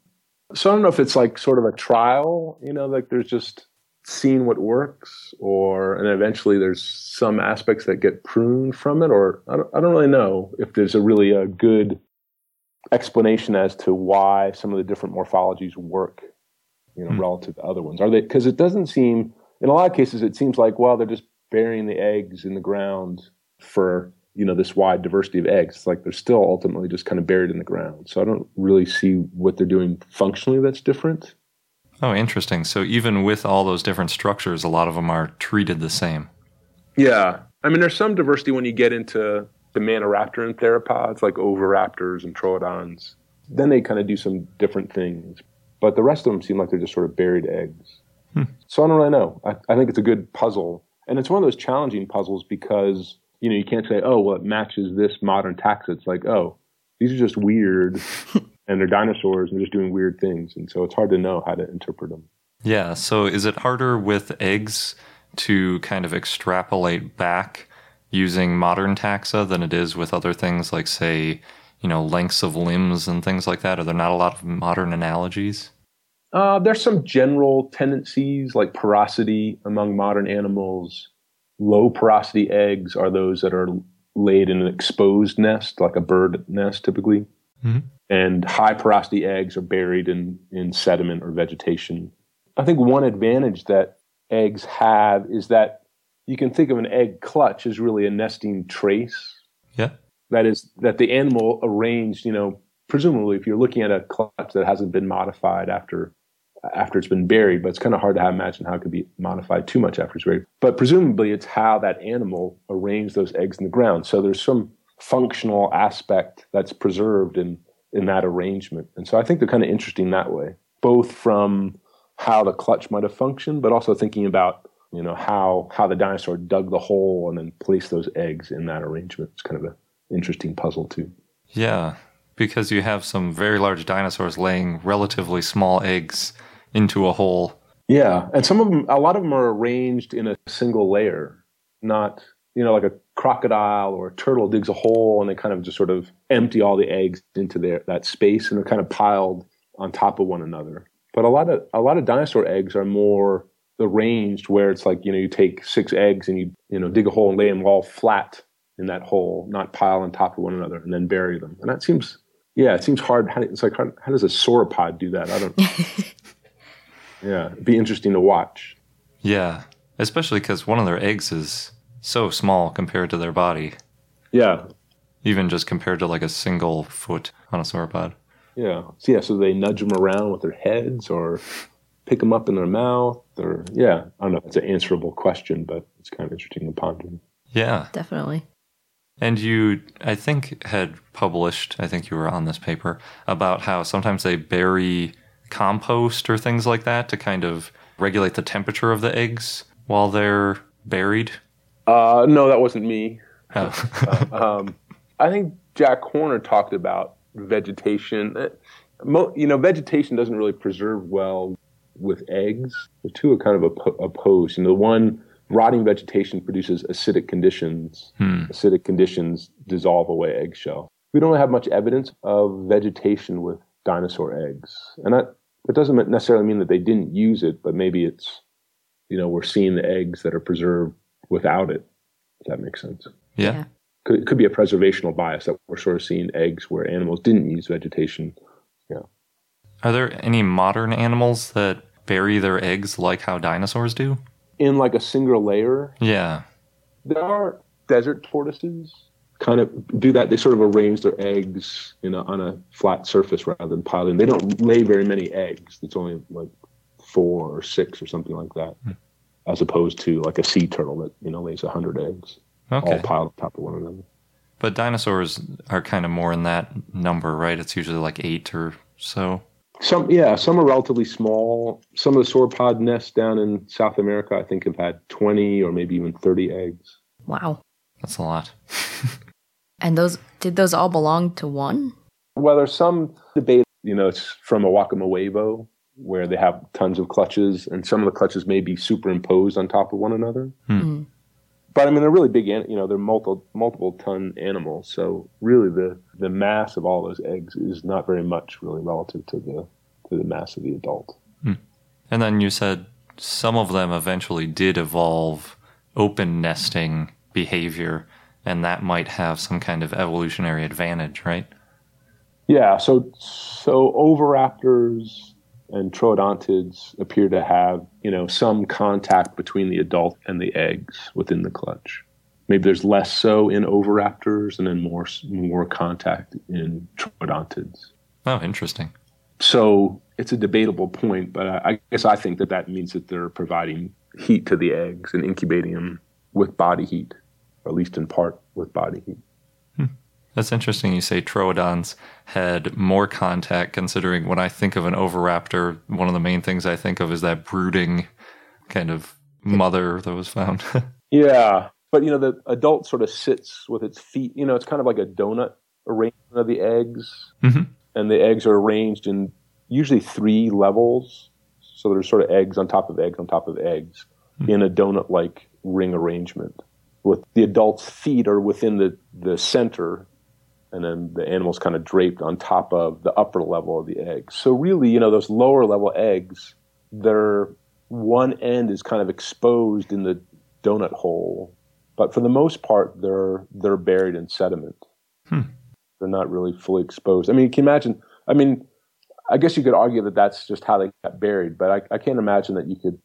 So I don't know if it's like sort of a trial, you know, like there's just seeing what works, or and eventually there's some aspects that get pruned from it, or I don't, I don't really know if there's a really a good explanation as to why some of the different morphologies work, you know, Hmm. relative to other ones. Are they? Because it doesn't seem, in a lot of cases, it seems like well they're just burying the eggs in the ground for you know this wide diversity of eggs. It's like they're still ultimately just kind of buried in the ground. So I don't really see what they're doing functionally that's different. Oh, interesting. So even with all those different structures, a lot of them are treated the same. Yeah. I mean, there's some diversity when you get into the Maniraptoran theropods, like oviraptors and troodons. Then they kind of do some different things. But the rest of them seem like they're just sort of buried eggs. Hmm. So I don't really know. I, I think it's a good puzzle. And it's one of those challenging puzzles because, you know, you can't say, oh, well, it matches this modern taxa. It's like, oh, these are just weird and they're dinosaurs and they're just doing weird things. And so it's hard to know how to interpret them. Yeah. So is it harder with eggs to kind of extrapolate back using modern taxa than it is with other things like, say, you know, lengths of limbs and things like that? Are there not a lot of modern analogies? Uh, there's some general tendencies like porosity among modern animals. Low porosity eggs are those that are laid in an exposed nest, like a bird nest typically. Mm-hmm. And high porosity eggs are buried in, in sediment or vegetation. I think one advantage that eggs have is that you can think of an egg clutch as really a nesting trace. Yeah. That is that the animal arranged, you know, presumably if you're looking at a clutch that hasn't been modified after after it's been buried, but it's kind of hard to imagine how it could be modified too much after it's buried. But presumably it's how that animal arranged those eggs in the ground. So there's some functional aspect that's preserved in in that arrangement. And so I think they're kind of interesting that way, both from how the clutch might have functioned, but also thinking about you know how how the dinosaur dug the hole and then placed those eggs in that arrangement. It's kind of an interesting puzzle too. Yeah, because you have some very large dinosaurs laying relatively small eggs into a hole. Yeah, and some of them, a lot of them are arranged in a single layer, not you know like a crocodile or a turtle digs a hole and they kind of just sort of empty all the eggs into their that space and they're kind of piled on top of one another. But a lot of a lot of dinosaur eggs are more arranged where it's like you know you take six eggs and you you know dig a hole and lay them all flat in that hole, not pile on top of one another, and then bury them. And that seems yeah, it seems hard. How, it's like how, how does a sauropod do that? I don't. yeah, it'd be interesting to watch. Yeah, especially because one of their eggs is so small compared to their body. Yeah. Even just compared to like a single foot on a sauropod. Yeah. So yeah, so they nudge them around with their heads or pick them up in their mouth or yeah, I don't know. It's an answerable question, but it's kind of interesting to ponder. Yeah. Definitely. And you, I think, had published, I think you were on this paper, about how sometimes they bury compost or things like that to kind of regulate the temperature of the eggs while they're buried. Uh, no, that wasn't me. Oh. uh, um, I think Jack Horner talked about vegetation. Uh, you know, vegetation doesn't really preserve well with eggs. The two are kind of opposed. You know, the one rotting vegetation produces acidic conditions. Hmm. Acidic conditions dissolve away eggshell. We don't have much evidence of vegetation with dinosaur eggs, and that that doesn't necessarily mean that they didn't use it, but maybe it's you know we're seeing the eggs that are preserved without it. If that makes sense. Yeah. yeah could, it could be a preservational bias that we're sort of seeing eggs where animals didn't use vegetation. Yeah. Are there any modern animals that bury their eggs like how dinosaurs do? In like a single layer? Yeah. There are desert tortoises kind of do that. They sort of arrange their eggs you know, on a flat surface rather than piling. They don't lay very many eggs. It's only like four or six or something like that, hmm. as opposed to like a sea turtle that you know lays a hundred eggs okay. all piled on top of one another. But dinosaurs are kind of more in that number, right? It's usually like eight or so. Some, yeah, some are relatively small. Some of the sauropod nests down in South America, I think, have had 20 or maybe even 30 eggs. Wow. That's a lot. and those, did those all belong to one? Well, there's some debate, you know, it's from a Auca Mahuevo, where they have tons of clutches, and some of the clutches may be superimposed on top of one another. Hmm. Mm but I mean, they're really big. You know, they're multiple multiple ton animals. So really, the the mass of all those eggs is not very much, really, relative to the to the mass of the adult. Hmm. And then you said some of them eventually did evolve open nesting behavior, and that might have some kind of evolutionary advantage, right? Yeah. So so oviraptors and troodontids appear to have, you know, some contact between the adult and the eggs within the clutch. Maybe there's less so in oviraptors and then more more contact in troodontids. Oh, interesting. So it's a debatable point, but I, guess I think that that means that they're providing heat to the eggs and incubating them with body heat, at least in part with body heat. That's interesting you say troodons had more contact, considering when I think of an oviraptor, one of the main things I think of is that brooding kind of mother that was found. yeah. But, you know, the adult sort of sits with its feet, you know, it's kind of like a donut arrangement of the eggs. mm-hmm. And the eggs are arranged in usually three levels. So there's sort of eggs on top of eggs on top of eggs mm-hmm. in a donut like ring arrangement. With the adult's feet are within the, the center and then the animal's kind of draped on top of the upper level of the egg. So really, you know, those lower level eggs, their one end is kind of exposed in the donut hole, but for the most part, they're they're buried in sediment. Hmm. They're not really fully exposed. I mean, can you imagine? I mean, I guess you could argue that that's just how they got buried, but I, I can't imagine that you could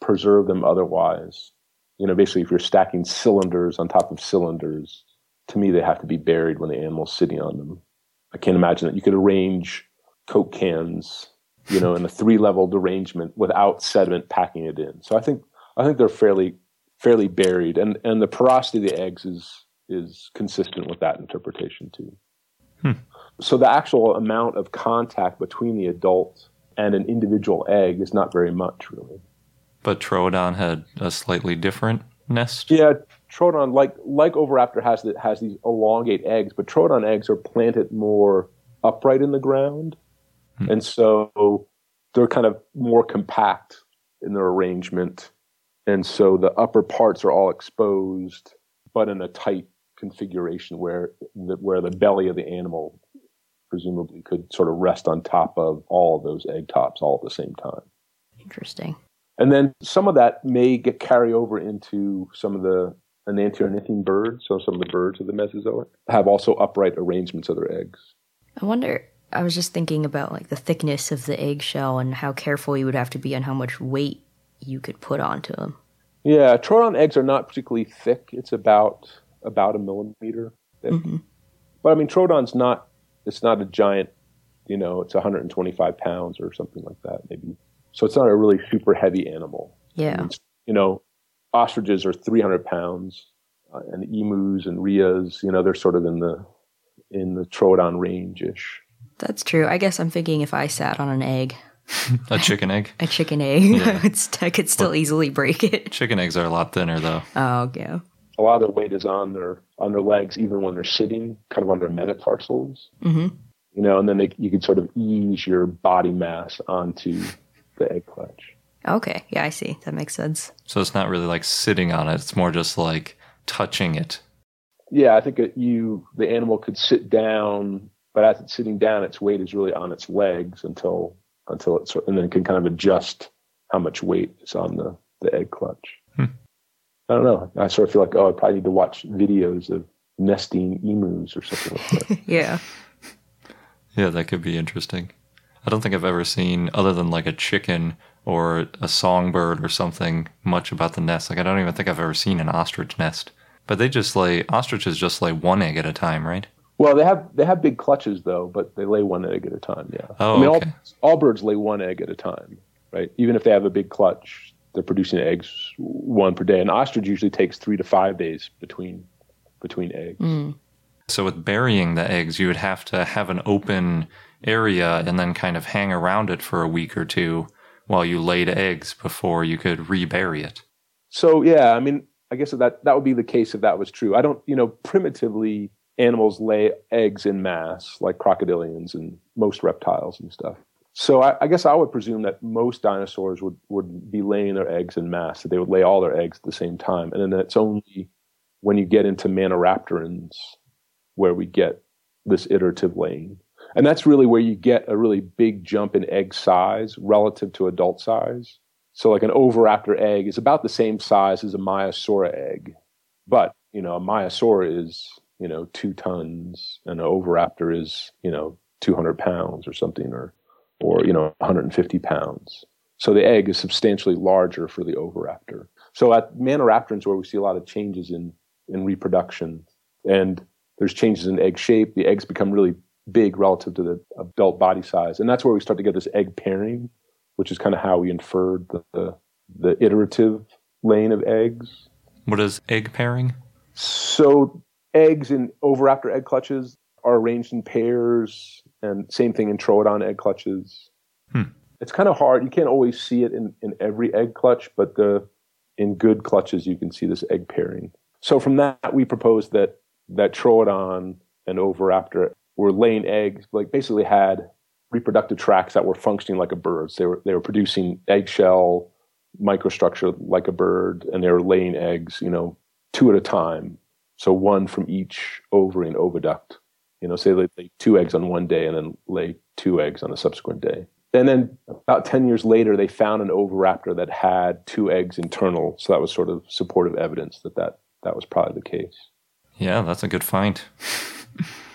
preserve them otherwise. You know, basically, if you're stacking cylinders on top of cylinders, to me, they have to be buried when the animal's sitting on them. I can't imagine that you could arrange Coke cans, you know, in a three leveled arrangement without sediment packing it in. So I think I think they're fairly fairly buried, and and the porosity of the eggs is is consistent with that interpretation too. Hmm. So the actual amount of contact between the adult and an individual egg is not very much, really. But Troodon had a slightly different nest. Yeah, Troodon, like like Oviraptor, has that has these elongate eggs, but Troodon eggs are planted more upright in the ground, hmm. and so they're kind of more compact in their arrangement, and so the upper parts are all exposed, but in a tight configuration where the, where the belly of the animal presumably could sort of rest on top of all of those egg tops all at the same time. Interesting. And then some of that may get carry over into some of the enantiornithine birds, so some of the birds of the Mesozoic, have also upright arrangements of their eggs. I wonder, I was just thinking about like the thickness of the eggshell and how careful you would have to be on how much weight you could put onto them. Yeah, Troodon eggs are not particularly thick. It's about about a millimeter thick. Mm-hmm. But I mean, Troodon's not, it's not a giant, you know, it's 125 pounds or something like that, maybe. So it's not a really super heavy animal. Yeah. you know, ostriches are 300 pounds, uh, and emus and rheas, you know, they're sort of in the in the Troodon range ish. That's true. I guess I'm thinking if I sat on an egg, a chicken egg, a chicken egg, yeah. I could still easily break it. Chicken eggs are a lot thinner, though. Oh, yeah. A lot of their weight is on their on their legs, even when they're sitting, kind of on their metatarsals. Mm-hmm. You know, and then they, you can sort of ease your body mass onto the egg clutch. Okay, yeah, I see. That makes sense. So it's not really like sitting on it; it's more just like touching it. Yeah, I think it, you the animal could sit down, but as it's sitting down, its weight is really on its legs until until it's and then it can kind of adjust how much weight is on the the egg clutch. Hmm. I don't know. I sort of feel like oh, I probably need to watch videos of nesting emus or something like that. yeah. Yeah, that could be interesting. I don't think I've ever seen, other than like a chicken or a songbird or something, much about the nest. Like, I don't even think I've ever seen an ostrich nest. But they just lay, ostriches just lay one egg at a time, right? Well, they have they have big clutches though, but they lay one egg at a time. Yeah. Oh, I mean, okay. all, all birds lay one egg at a time, right? Even if they have a big clutch, they're producing eggs one per day. An ostrich usually takes three to five days between between eggs. Mm. So with burying the eggs, you would have to have an open area and then kind of hang around it for a week or two while you laid eggs before you could rebury it. So yeah, I mean, I guess that that would be the case if that was true. I don't, you know, primitively animals lay eggs in mass, like crocodilians and most reptiles and stuff. So I, I, guess I would presume that most dinosaurs would, would be laying their eggs in mass, that they would lay all their eggs at the same time. And then it's only when you get into Maniraptorans where we get this iterative laying. And that's really where you get a really big jump in egg size relative to adult size. So like an oviraptor egg is about the same size as a Maiasaura egg. But, you know, a Maiasaura is, you know, two tons and an oviraptor is, you know, 200 pounds or something or, or, you know, 150 pounds. So the egg is substantially larger for the oviraptor. So at Maniraptorans where we see a lot of changes in, in reproduction and there's changes in egg shape. The eggs become really big relative to the adult body size. And that's where we start to get this egg pairing, which is kind of how we inferred the, the, the iterative laying of eggs. What is egg pairing? So eggs in oviraptor egg clutches are arranged in pairs, and same thing in troodon egg clutches. Hmm. It's kind of hard. You can't always see it in, in every egg clutch, but the in good clutches you can see this egg pairing. So from that, we proposed that that troodon and oviraptor were laying eggs, like basically had reproductive tracts that were functioning like a bird's. They were they were producing eggshell microstructure like a bird, and they were laying eggs, you know, two at a time. So one from each ovary and oviduct. You know, say they lay two eggs on one day and then lay two eggs on a subsequent day. And then about 10 years later, they found an oviraptor that had two eggs internal. So that was sort of supportive evidence that that, that was probably the case. Yeah, that's a good find.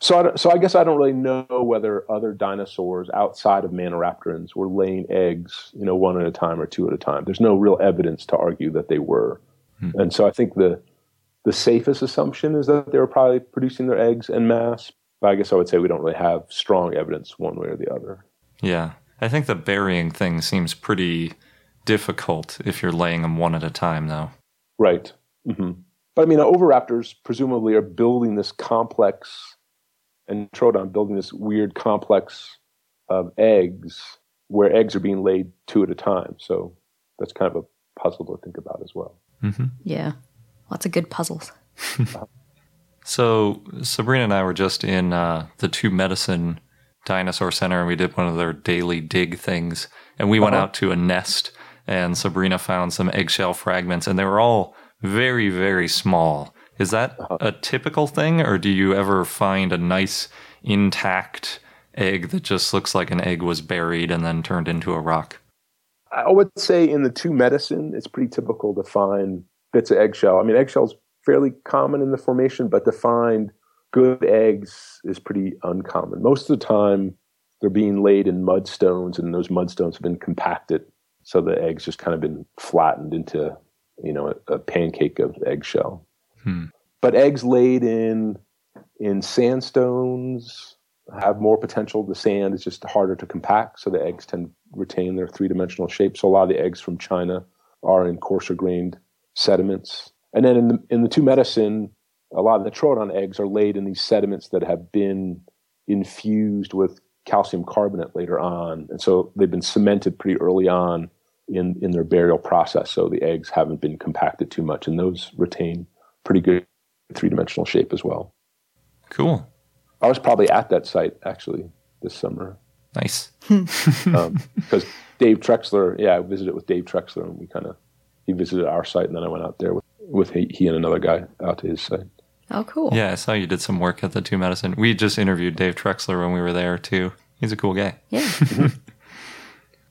So, I, so I guess I don't really know whether other dinosaurs outside of Maniraptorans were laying eggs, you know, one at a time or two at a time. There's no real evidence to argue that they were, hmm. and so I think the the safest assumption is that they were probably producing their eggs en masse. But I guess I would say we don't really have strong evidence one way or the other. Yeah, I think the burying thing seems pretty difficult if you're laying them one at a time, though. Right. Mm-hmm. But I mean, oviraptors presumably are building this complex and Troodon building this weird complex of eggs where eggs are being laid two at a time. So that's kind of a puzzle to think about as well. Mm-hmm. Yeah, lots of good puzzles. so Sabrina and I were just in uh, the Two Medicine Dinosaur Center, and we did one of their daily dig things, and we uh-huh. went out to a nest, and Sabrina found some eggshell fragments, and they were all very, very small. Is that uh-huh. a typical thing, or do you ever find a nice intact egg that just looks like an egg was buried and then turned into a rock? I would say in the two medicine, it's pretty typical to find bits of eggshell. I mean, eggshell's fairly common in the formation, but to find good eggs is pretty uncommon. Most of the time, they're being laid in mudstones, and those mudstones have been compacted, so the eggs just kind of been flattened into, you know, a, a pancake of eggshell. Hmm. But eggs laid in in sandstones have more potential. The sand is just harder to compact, so the eggs tend to retain their three dimensional shape. So a lot of the eggs from China are in coarser grained sediments. And then in the in the two medicine, a lot of the troodon eggs are laid in these sediments that have been infused with calcium carbonate later on, and so they've been cemented pretty early on in in their burial process. So the eggs haven't been compacted too much, and those retain pretty good three dimensional shape as well. Cool. I was probably at that site actually this summer. Nice. Because um, Dave Trexler, yeah, I visited with Dave Trexler, and we kind of he visited our site, and then I went out there with, with he, he and another guy out to his site. Oh, cool. Yeah, I saw you did some work at the Two Medicine. We just interviewed Dave Trexler when we were there too. He's a cool guy. Yeah.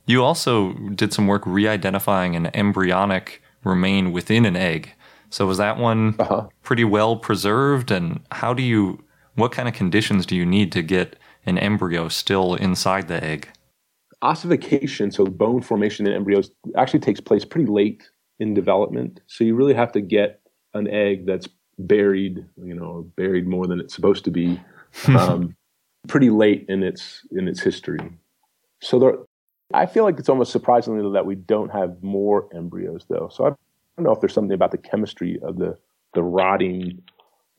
you also did some work re-identifying an embryonic remain within an egg. So was that one uh-huh. pretty well preserved? And how do you, what kind of conditions do you need to get an embryo still inside the egg? Ossification, so bone formation in embryos, actually takes place pretty late in development. So you really have to get an egg that's buried, you know, buried more than it's supposed to be, um, pretty late in its in its history. So there, I feel like it's almost surprisingly that we don't have more embryos, though. So I don't know if there's something about the chemistry of the the rotting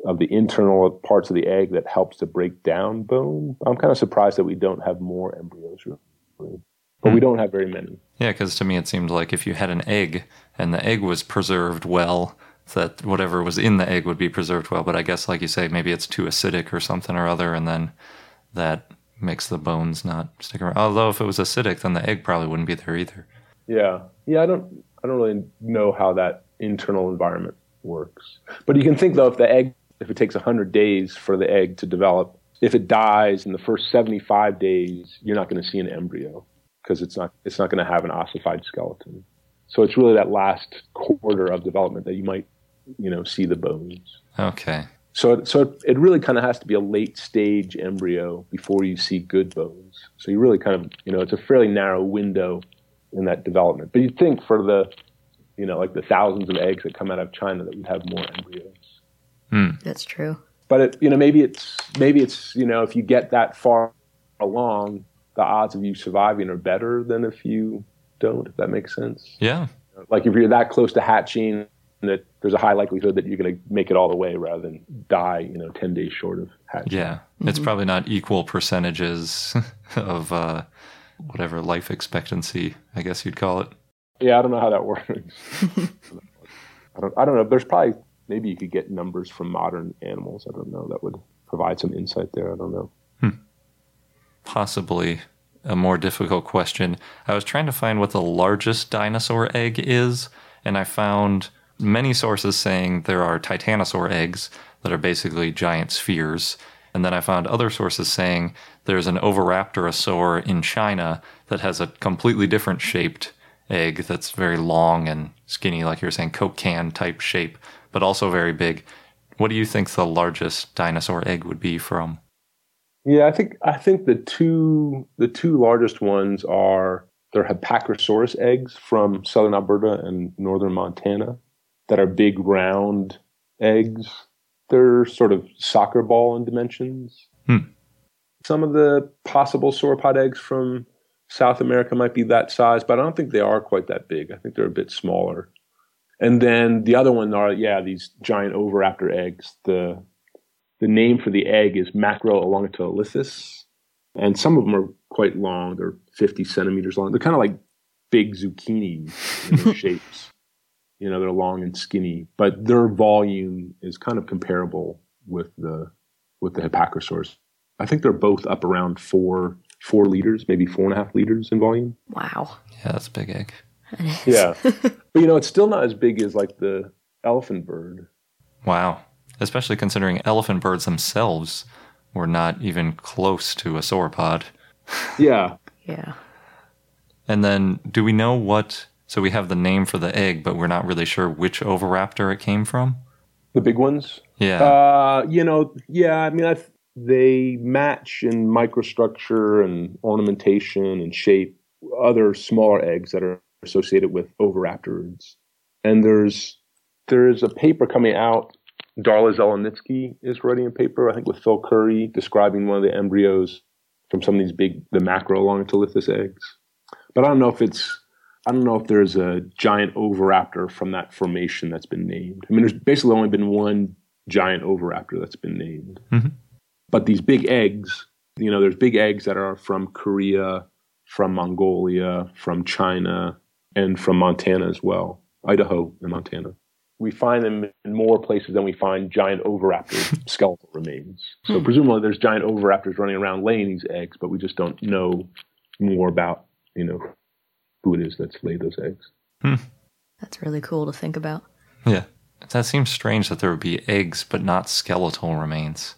of the internal parts of the egg that helps to break down bone. I'm kind of surprised that we don't have more embryos, really. but mm. we hmm. don't have very many. Yeah, because to me it seemed like if you had an egg and the egg was preserved well, that whatever was in the egg would be preserved well. But I guess, like you say, maybe it's too acidic or something or other, and then that makes the bones not stick around. Although if it was acidic, then the egg probably wouldn't be there either. Yeah, yeah. I don't. I don't really know how that internal environment works. But you can think though, if the egg, if it takes 100 days for the egg to develop, if it dies in the first 75 days, you're not going to see an embryo because it's not it's not going to have an ossified skeleton. So it's really that last quarter of development that you might, you know, see the bones. Okay. So, so it really kind of has to be a late stage embryo before you see good bones. So you really kind of, you know, it's a fairly narrow window in that development. But you'd think for the, you know, like the thousands of eggs that come out of China that we'd have more embryos. Hmm. That's true. But it, you know, maybe it's maybe it's you know, if you get that far along, the odds of you surviving are better than if you don't. If that makes sense. Yeah. Like if you're that close to hatching, that there's a high likelihood that you're going to make it all the way rather than die, you know, 10 days short of hatching. Yeah, it's probably not equal percentages of uh, whatever life expectancy, I guess you'd call it. Yeah, I don't know how that works. I don't. I don't know. There's probably maybe you could get numbers from modern animals. I don't know. That would provide some insight there. I don't know. Hmm. Possibly a more difficult question. I was trying to find what the largest dinosaur egg is, and I found many sources saying there are titanosaur eggs that are basically giant spheres. And then I found other sources saying there's an Oviraptorosaur in China that has a completely different shaped egg that's very long and skinny, like you were saying, Coke can type shape, but also very big. What do you think the largest dinosaur egg would be from? Yeah, I think I think the two the two largest ones are they're Hypacrosaurus eggs from southern Alberta and northern Montana that are big round eggs. They're sort of soccer ball in dimensions. Hmm. Some of the possible sauropod eggs from South America might be that size, but I don't think they are quite that big. I think they're a bit smaller. And then the other one are yeah these giant oviraptor eggs. The the name for the egg is Macroelongatoolithus, and some of them are quite long. They're 50 centimeters long. They're kind of like big zucchini in shapes. You know, they're long and skinny, but their volume is kind of comparable with the with the Hypacrosaurs. I think they're both up around four four liters, maybe four and a half liters in volume. Wow. Yeah, that's a big egg. Yeah, but you know, it's still not as big as like the elephant bird. Wow. Especially considering elephant birds themselves were not even close to a sauropod. Yeah, Yeah. And then, do we know what? So we have the name for the egg, but we're not really sure which oviraptor it came from. the big ones. Yeah. Uh, you know, yeah. I mean, I th- they match in microstructure and ornamentation and shape other smaller eggs that are associated with oviraptorids. And there's there's a paper coming out. Darla Zelenitsky is writing a paper, I think, with Phil Currie, describing one of the embryos from some of these big the Macroelongatoolithus eggs. But I don't know if it's I don't know if there's a giant oviraptor from that formation that's been named. I mean, there's basically only been one giant oviraptor that's been named. Mhm. But these big eggs, you know, there's big eggs that are from Korea, from Mongolia, from China, and from Montana as well, Idaho and Montana. We find them in more places than we find giant oviraptor skeletal remains. So presumably there's giant oviraptors running around laying these eggs, but we just don't know more about, you know, who it is that's laid those eggs. Hmm. That's really cool to think about. yeah. That seems strange that there would be eggs, but not skeletal remains.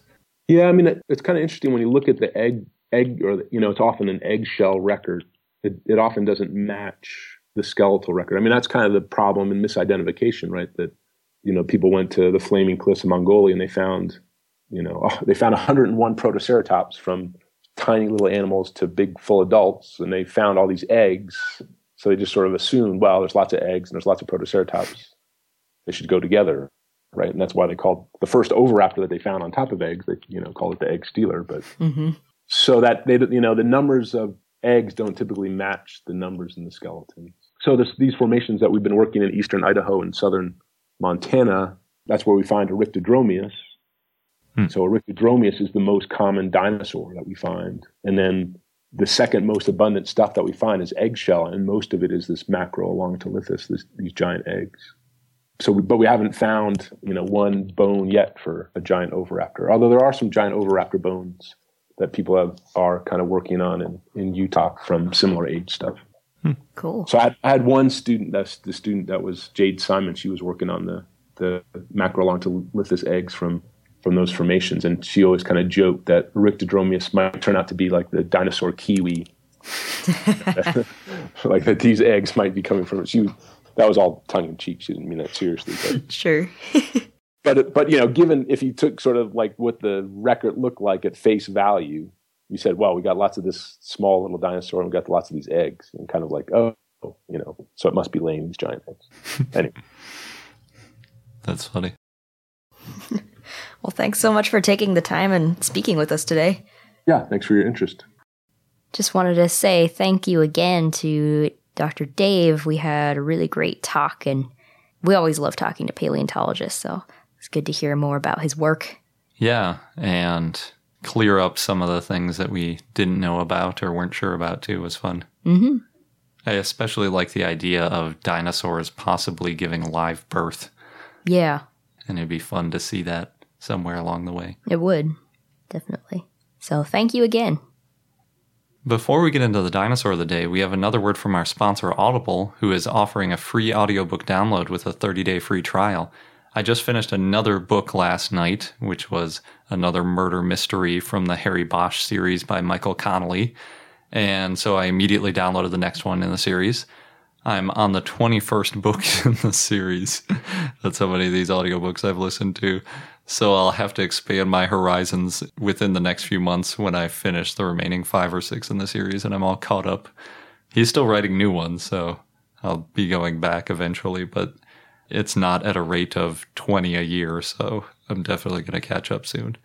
Yeah, I mean, it, it's kind of interesting when you look at the egg, egg, or the, you know, it's often an eggshell record. It, it often doesn't match the skeletal record. I mean, that's kind of the problem in misidentification, right? That you know, people went to the Flaming Cliffs of Mongolia and they found, you know, oh, they found 101 protoceratops from tiny little animals to big full adults, and they found all these eggs. So they just sort of assumed, well, there's lots of eggs and there's lots of protoceratops. They should go together right? And that's why they called the first oviraptor that they found on top of eggs. They you know called it the egg stealer, but Mm-hmm. so that they you know the numbers of eggs don't typically match the numbers in the skeleton. So this, these formations that we've been working in eastern Idaho and southern Montana, that's where we find Oryctodromeus. Hmm. So Oryctodromeus is the most common dinosaur that we find, and then the second most abundant stuff that we find is eggshell, and most of it is this Macroelongatoolithus, this, these giant eggs. So we, but we haven't found you know one bone yet for a giant oviraptor although there are some giant oviraptor bones that people have are kind of working on in, in utah from similar age stuff. Cool. so I, had- I had one student that's the student that was jade simon. She was working on the the macroelongatoolithus eggs from from those formations and she always kind of joked that Oryctodromeus might turn out to be like the dinosaur kiwi like that these eggs might be coming from she was that was all tongue in cheek. She didn't mean that seriously, but Sure. but but you know, given if you took sort of like what the record looked like at face value, you said, "Well, we got lots of this small little dinosaur, and we got lots of these eggs," and kind of like, "Oh, you know, so it must be laying these giant eggs." anyway, That's funny. Well, thanks so much for taking the time and speaking with us today. yeah, thanks for your interest. Just wanted to say thank you again to Dr. Dave. We had a really great talk and we always love talking to paleontologists, so it's good to hear more about his work. Yeah, and clear up some of the things that we didn't know about or weren't sure about too was fun. Mm-hmm. I especially like the idea of dinosaurs possibly giving live birth, Yeah, and it'd be fun to see that somewhere along the way. it would. Definitely. So thank you again. Before we get into the dinosaur of the day, we have another word from our sponsor Audible, who is offering a free audiobook download with a 30-day free trial. I just finished another book last night, which was another murder mystery from the Harry Bosch series by Michael Connelly. And so I immediately downloaded the next one in the series. I'm on the 21st book in the series. That's how many of these audiobooks I've listened to. So I'll have to expand my horizons within the next few months when I finish the remaining five or six in the series and I'm all caught up. He's still writing new ones, so I'll be going back eventually, but it's not at a rate of 20 a year, so I'm definitely going to catch up soon.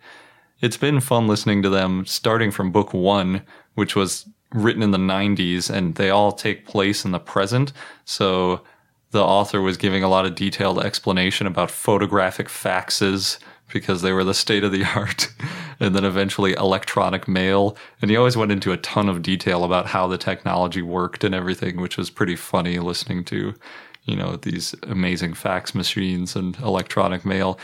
It's been fun listening to them starting from book one, which was written in the 90s, and they all take place in the present. So the author was giving a lot of detailed explanation about photographic faxes because they were the state of the art, and then eventually electronic mail. And he always went into a ton of detail about how the technology worked and everything, which was pretty funny listening to, you know, these amazing fax machines and electronic mail.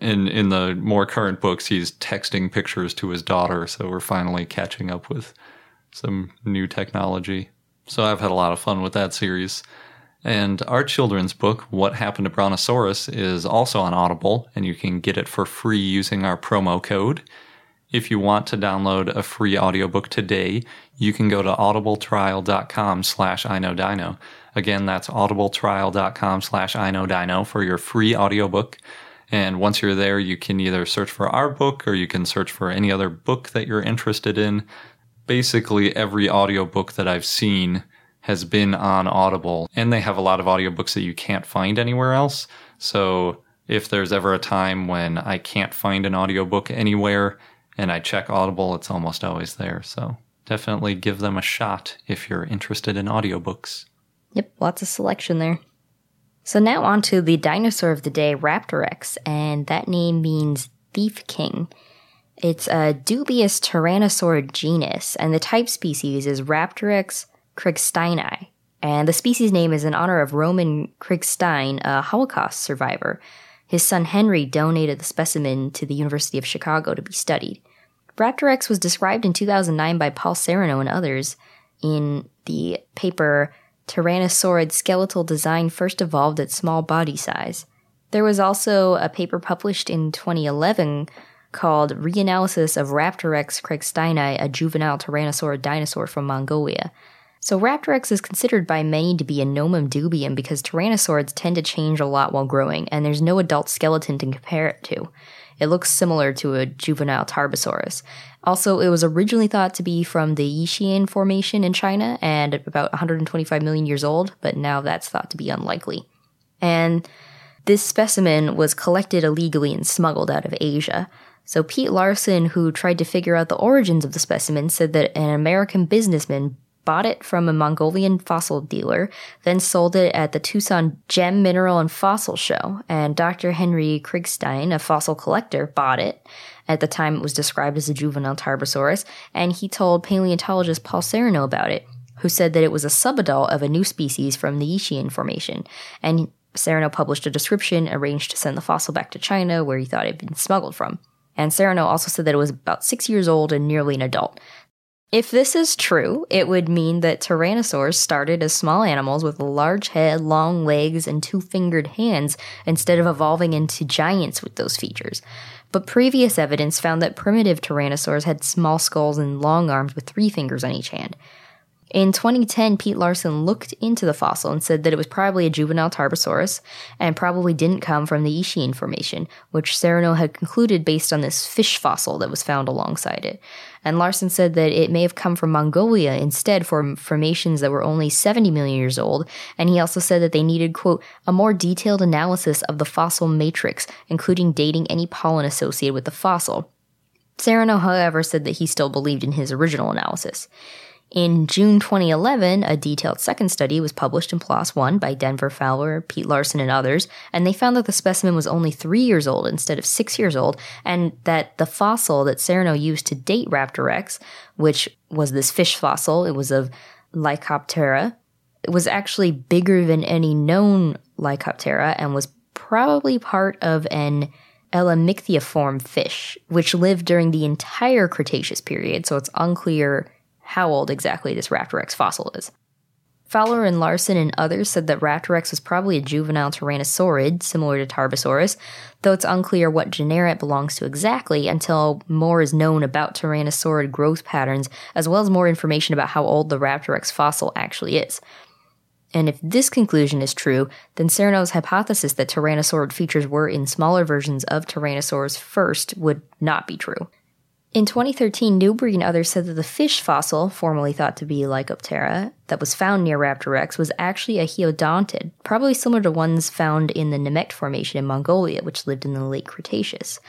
In in the more current books, he's texting pictures to his daughter, so we're finally catching up with some new technology. So I've had a lot of fun with that series. And our children's book, What Happened to Brontosaurus, is also on Audible, and you can get it for free using our promo code. If you want to download a free audiobook today, you can go to audibletrial.com slash iknowdino. Again, that's audibletrial.com slash iknowdino for your free audiobook. And once you're there, you can either search for our book or you can search for any other book that you're interested in. Basically, every audiobook that I've seen has been on Audible, and they have a lot of audiobooks that you can't find anywhere else. So if there's ever a time when I can't find an audiobook anywhere and I check Audible, it's almost always there. So definitely give them a shot if you're interested in audiobooks. Yep, lots of selection there. So now on to the dinosaur of the day, Raptorex, and that name means thief king. It's a dubious tyrannosaur genus, and the type species is Raptorex kriegsteini. And the species name is in honor of Roman Kriegstein, a Holocaust survivor. His son Henry donated the specimen to the University of Chicago to be studied. Raptorex was described in 2009 by Paul Sereno and others in the paper Tyrannosaurid Skeletal Design First Evolved at Small Body Size. There was also a paper published in 2011 called Reanalysis of Raptorex kriegsteini, a juvenile tyrannosaur dinosaur from Mongolia. So Raptorex is considered by many to be a nomen dubium because tyrannosaurids tend to change a lot while growing, and there's no adult skeleton to compare it to. It looks similar to a juvenile Tarbosaurus. Also, it was originally thought to be from the Yixian Formation in China and about 125 million years old, but now that's thought to be unlikely. And this specimen was collected illegally and smuggled out of Asia. So Pete Larson, who tried to figure out the origins of the specimen, said that an American businessman bought it from a Mongolian fossil dealer, then sold it at the Tucson Gem, Mineral, and Fossil Show. And Dr. Henry Kriegstein, a fossil collector, bought it. At the time, it was described as a juvenile Tarbosaurus, and he told paleontologist Paul Sereno about it, who said that it was a subadult of a new species from the Yixian Formation. And Sereno published a description, arranged to send the fossil back to China, where he thought it had been smuggled from. And Sereno also said that it was about six years old and nearly an adult. If this is true, it would mean that tyrannosaurs started as small animals with a large head, long legs, and two fingered hands instead of evolving into giants with those features. But previous evidence found that primitive tyrannosaurs had small skulls and long arms with three fingers on each hand. In 2010, Pete Larson looked into the fossil and said that it was probably a juvenile Tarbosaurus and probably didn't come from the Yixian Formation, which Sereno had concluded based on this fish fossil that was found alongside it. And Larson said that it may have come from Mongolia instead from formations that were only 70 million years old, and he also said that they needed, quote, a more detailed analysis of the fossil matrix, including dating any pollen associated with the fossil. Sereno, however, said that he still believed in his original analysis. In June 2011, a detailed second study was published in PLOS One by Denver Fowler, Pete Larson, and others, and they found that the specimen was only three years old instead of six years old, and that the fossil that Sereno used to date Raptorex, which was this fish fossil, it was of Lycoptera, was actually bigger than any known Lycoptera and was probably part of an Ellimmichthyiform fish, which lived during the entire Cretaceous period, so it's unclear how old exactly this Raptorex fossil is. Fowler and Larson and others said that Raptorex was probably a juvenile tyrannosaurid, similar to Tarbosaurus, though it's unclear what genera it belongs to exactly until more is known about tyrannosaurid growth patterns, as well as more information about how old the Raptorex fossil actually is. And if this conclusion is true, then Sereno's hypothesis that tyrannosaurid features were in smaller versions of tyrannosaurs first would not be true. In 2013, Newbrey and others said that the fish fossil, formerly thought to be Lycoptera, that was found near Raptorex was actually a Hyodontid, probably similar to ones found in the Nemegt Formation in Mongolia, which lived in the late Cretaceous.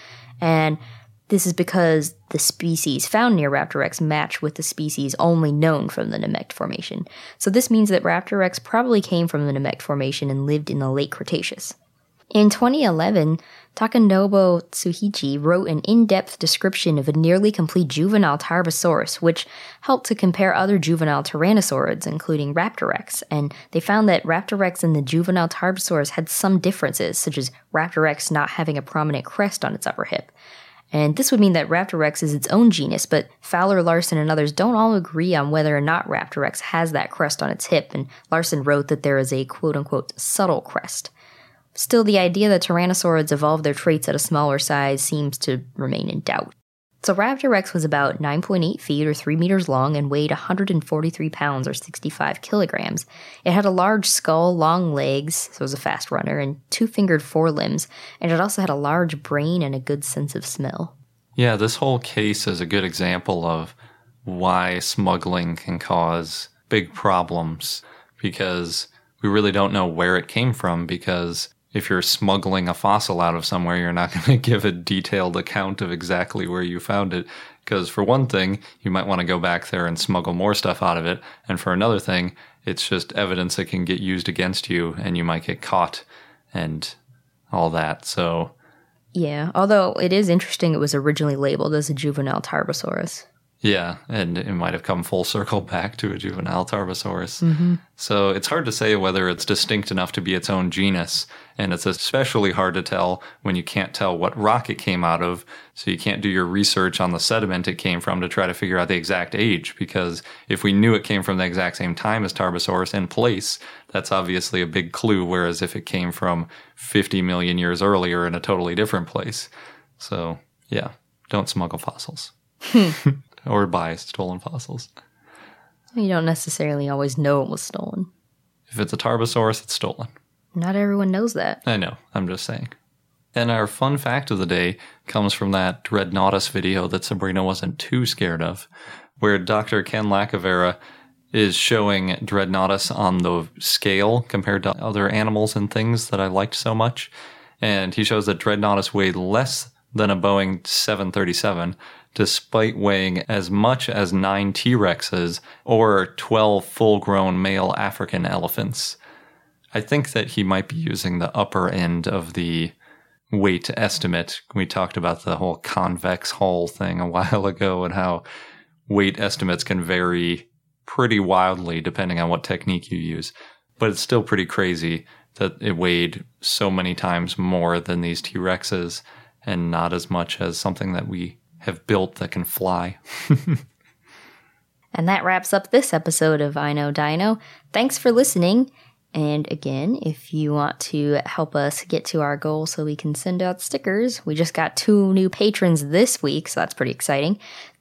And this is because the species found near Raptorex match with the species only known from the Nemegt Formation. So this means that Raptorex probably came from the Nemegt Formation and lived in the late Cretaceous. In 2011, Takanobu Tsuihiji wrote an in-depth description of a nearly complete juvenile Tarbosaurus, which helped to compare other juvenile tyrannosaurids, including Raptorex, and they found that Raptorex and the juvenile Tarbosaurus had some differences, such as Raptorex not having a prominent crest on its upper hip. And this would mean that Raptorex is its own genus, but Fowler, Larson, and others don't all agree on whether or not Raptorex has that crest on its hip, and Larson wrote that there is a quote unquote subtle crest. Still, the idea that tyrannosaurids evolved their traits at a smaller size seems to remain in doubt. So Raptorex was about 9.8 feet or 3 meters long and weighed 143 pounds or 65 kilograms. It had a large skull, long legs, so it was a fast runner, and two fingered forelimbs, and it also had a large brain and a good sense of smell. Yeah, this whole case is a good example of why smuggling can cause big problems because we really don't know where it came from because if you're smuggling a fossil out of somewhere, you're not going to give a detailed account of exactly where you found it. Because for one thing, you might want to go back there and smuggle more stuff out of it. And for another thing, it's just evidence that can get used against you and you might get caught and all that. So. Yeah, although it is interesting it was originally labeled as a juvenile Tarbosaurus. Yeah, and it might have come full circle back to a juvenile Tarbosaurus. Mm-hmm. So it's hard to say whether it's distinct enough to be its own genus, and it's especially hard to tell when you can't tell what rock it came out of, so you can't do your research on the sediment it came from to try to figure out the exact age, because if we knew it came from the exact same time as Tarbosaurus in place, that's obviously a big clue, whereas if it came from 50 million years earlier in a totally different place. So, yeah, don't smuggle fossils. or buy stolen fossils. You don't necessarily always know it was stolen. If it's a Tarbosaurus, it's stolen. Not everyone knows that. I know. I'm just saying. And our fun fact of the day comes from that Dreadnoughtus video that Sabrina wasn't too scared of, where Dr. Ken Lacovara is showing Dreadnoughtus on the scale compared to other animals and things that I liked so much. And he shows that Dreadnoughtus weighed less than a Boeing 737, despite weighing as much as nine T Rexes or 12 full grown male African elephants. I think that he might be using the upper end of the weight estimate. We talked about the whole convex hull thing a while ago and how weight estimates can vary pretty wildly depending on what technique you use. But it's still pretty crazy that it weighed so many times more than these T Rexes and not as much as something that we have built that can fly. and that wraps up this episode of I Know Dino. Thanks for listening. And again, if you want to help us get to our goal so we can send out stickers, we just got two new patrons this week, so that's pretty exciting.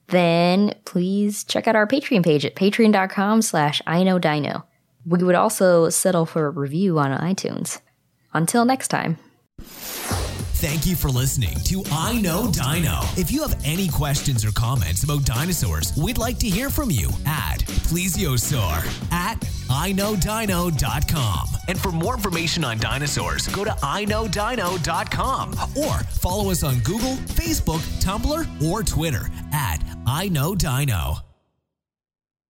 Then please check out our Patreon page at patreon.com slash I know dino. We would also settle for a review on iTunes. Until next time. Thank you for listening to I Know Dino. If you have any questions or comments about dinosaurs, we'd like to hear from you at plesiosaur at iknowdino.com. And for more information on dinosaurs, go to iknowdino.com or follow us on Google, Facebook, Tumblr, or Twitter at I Know Dino.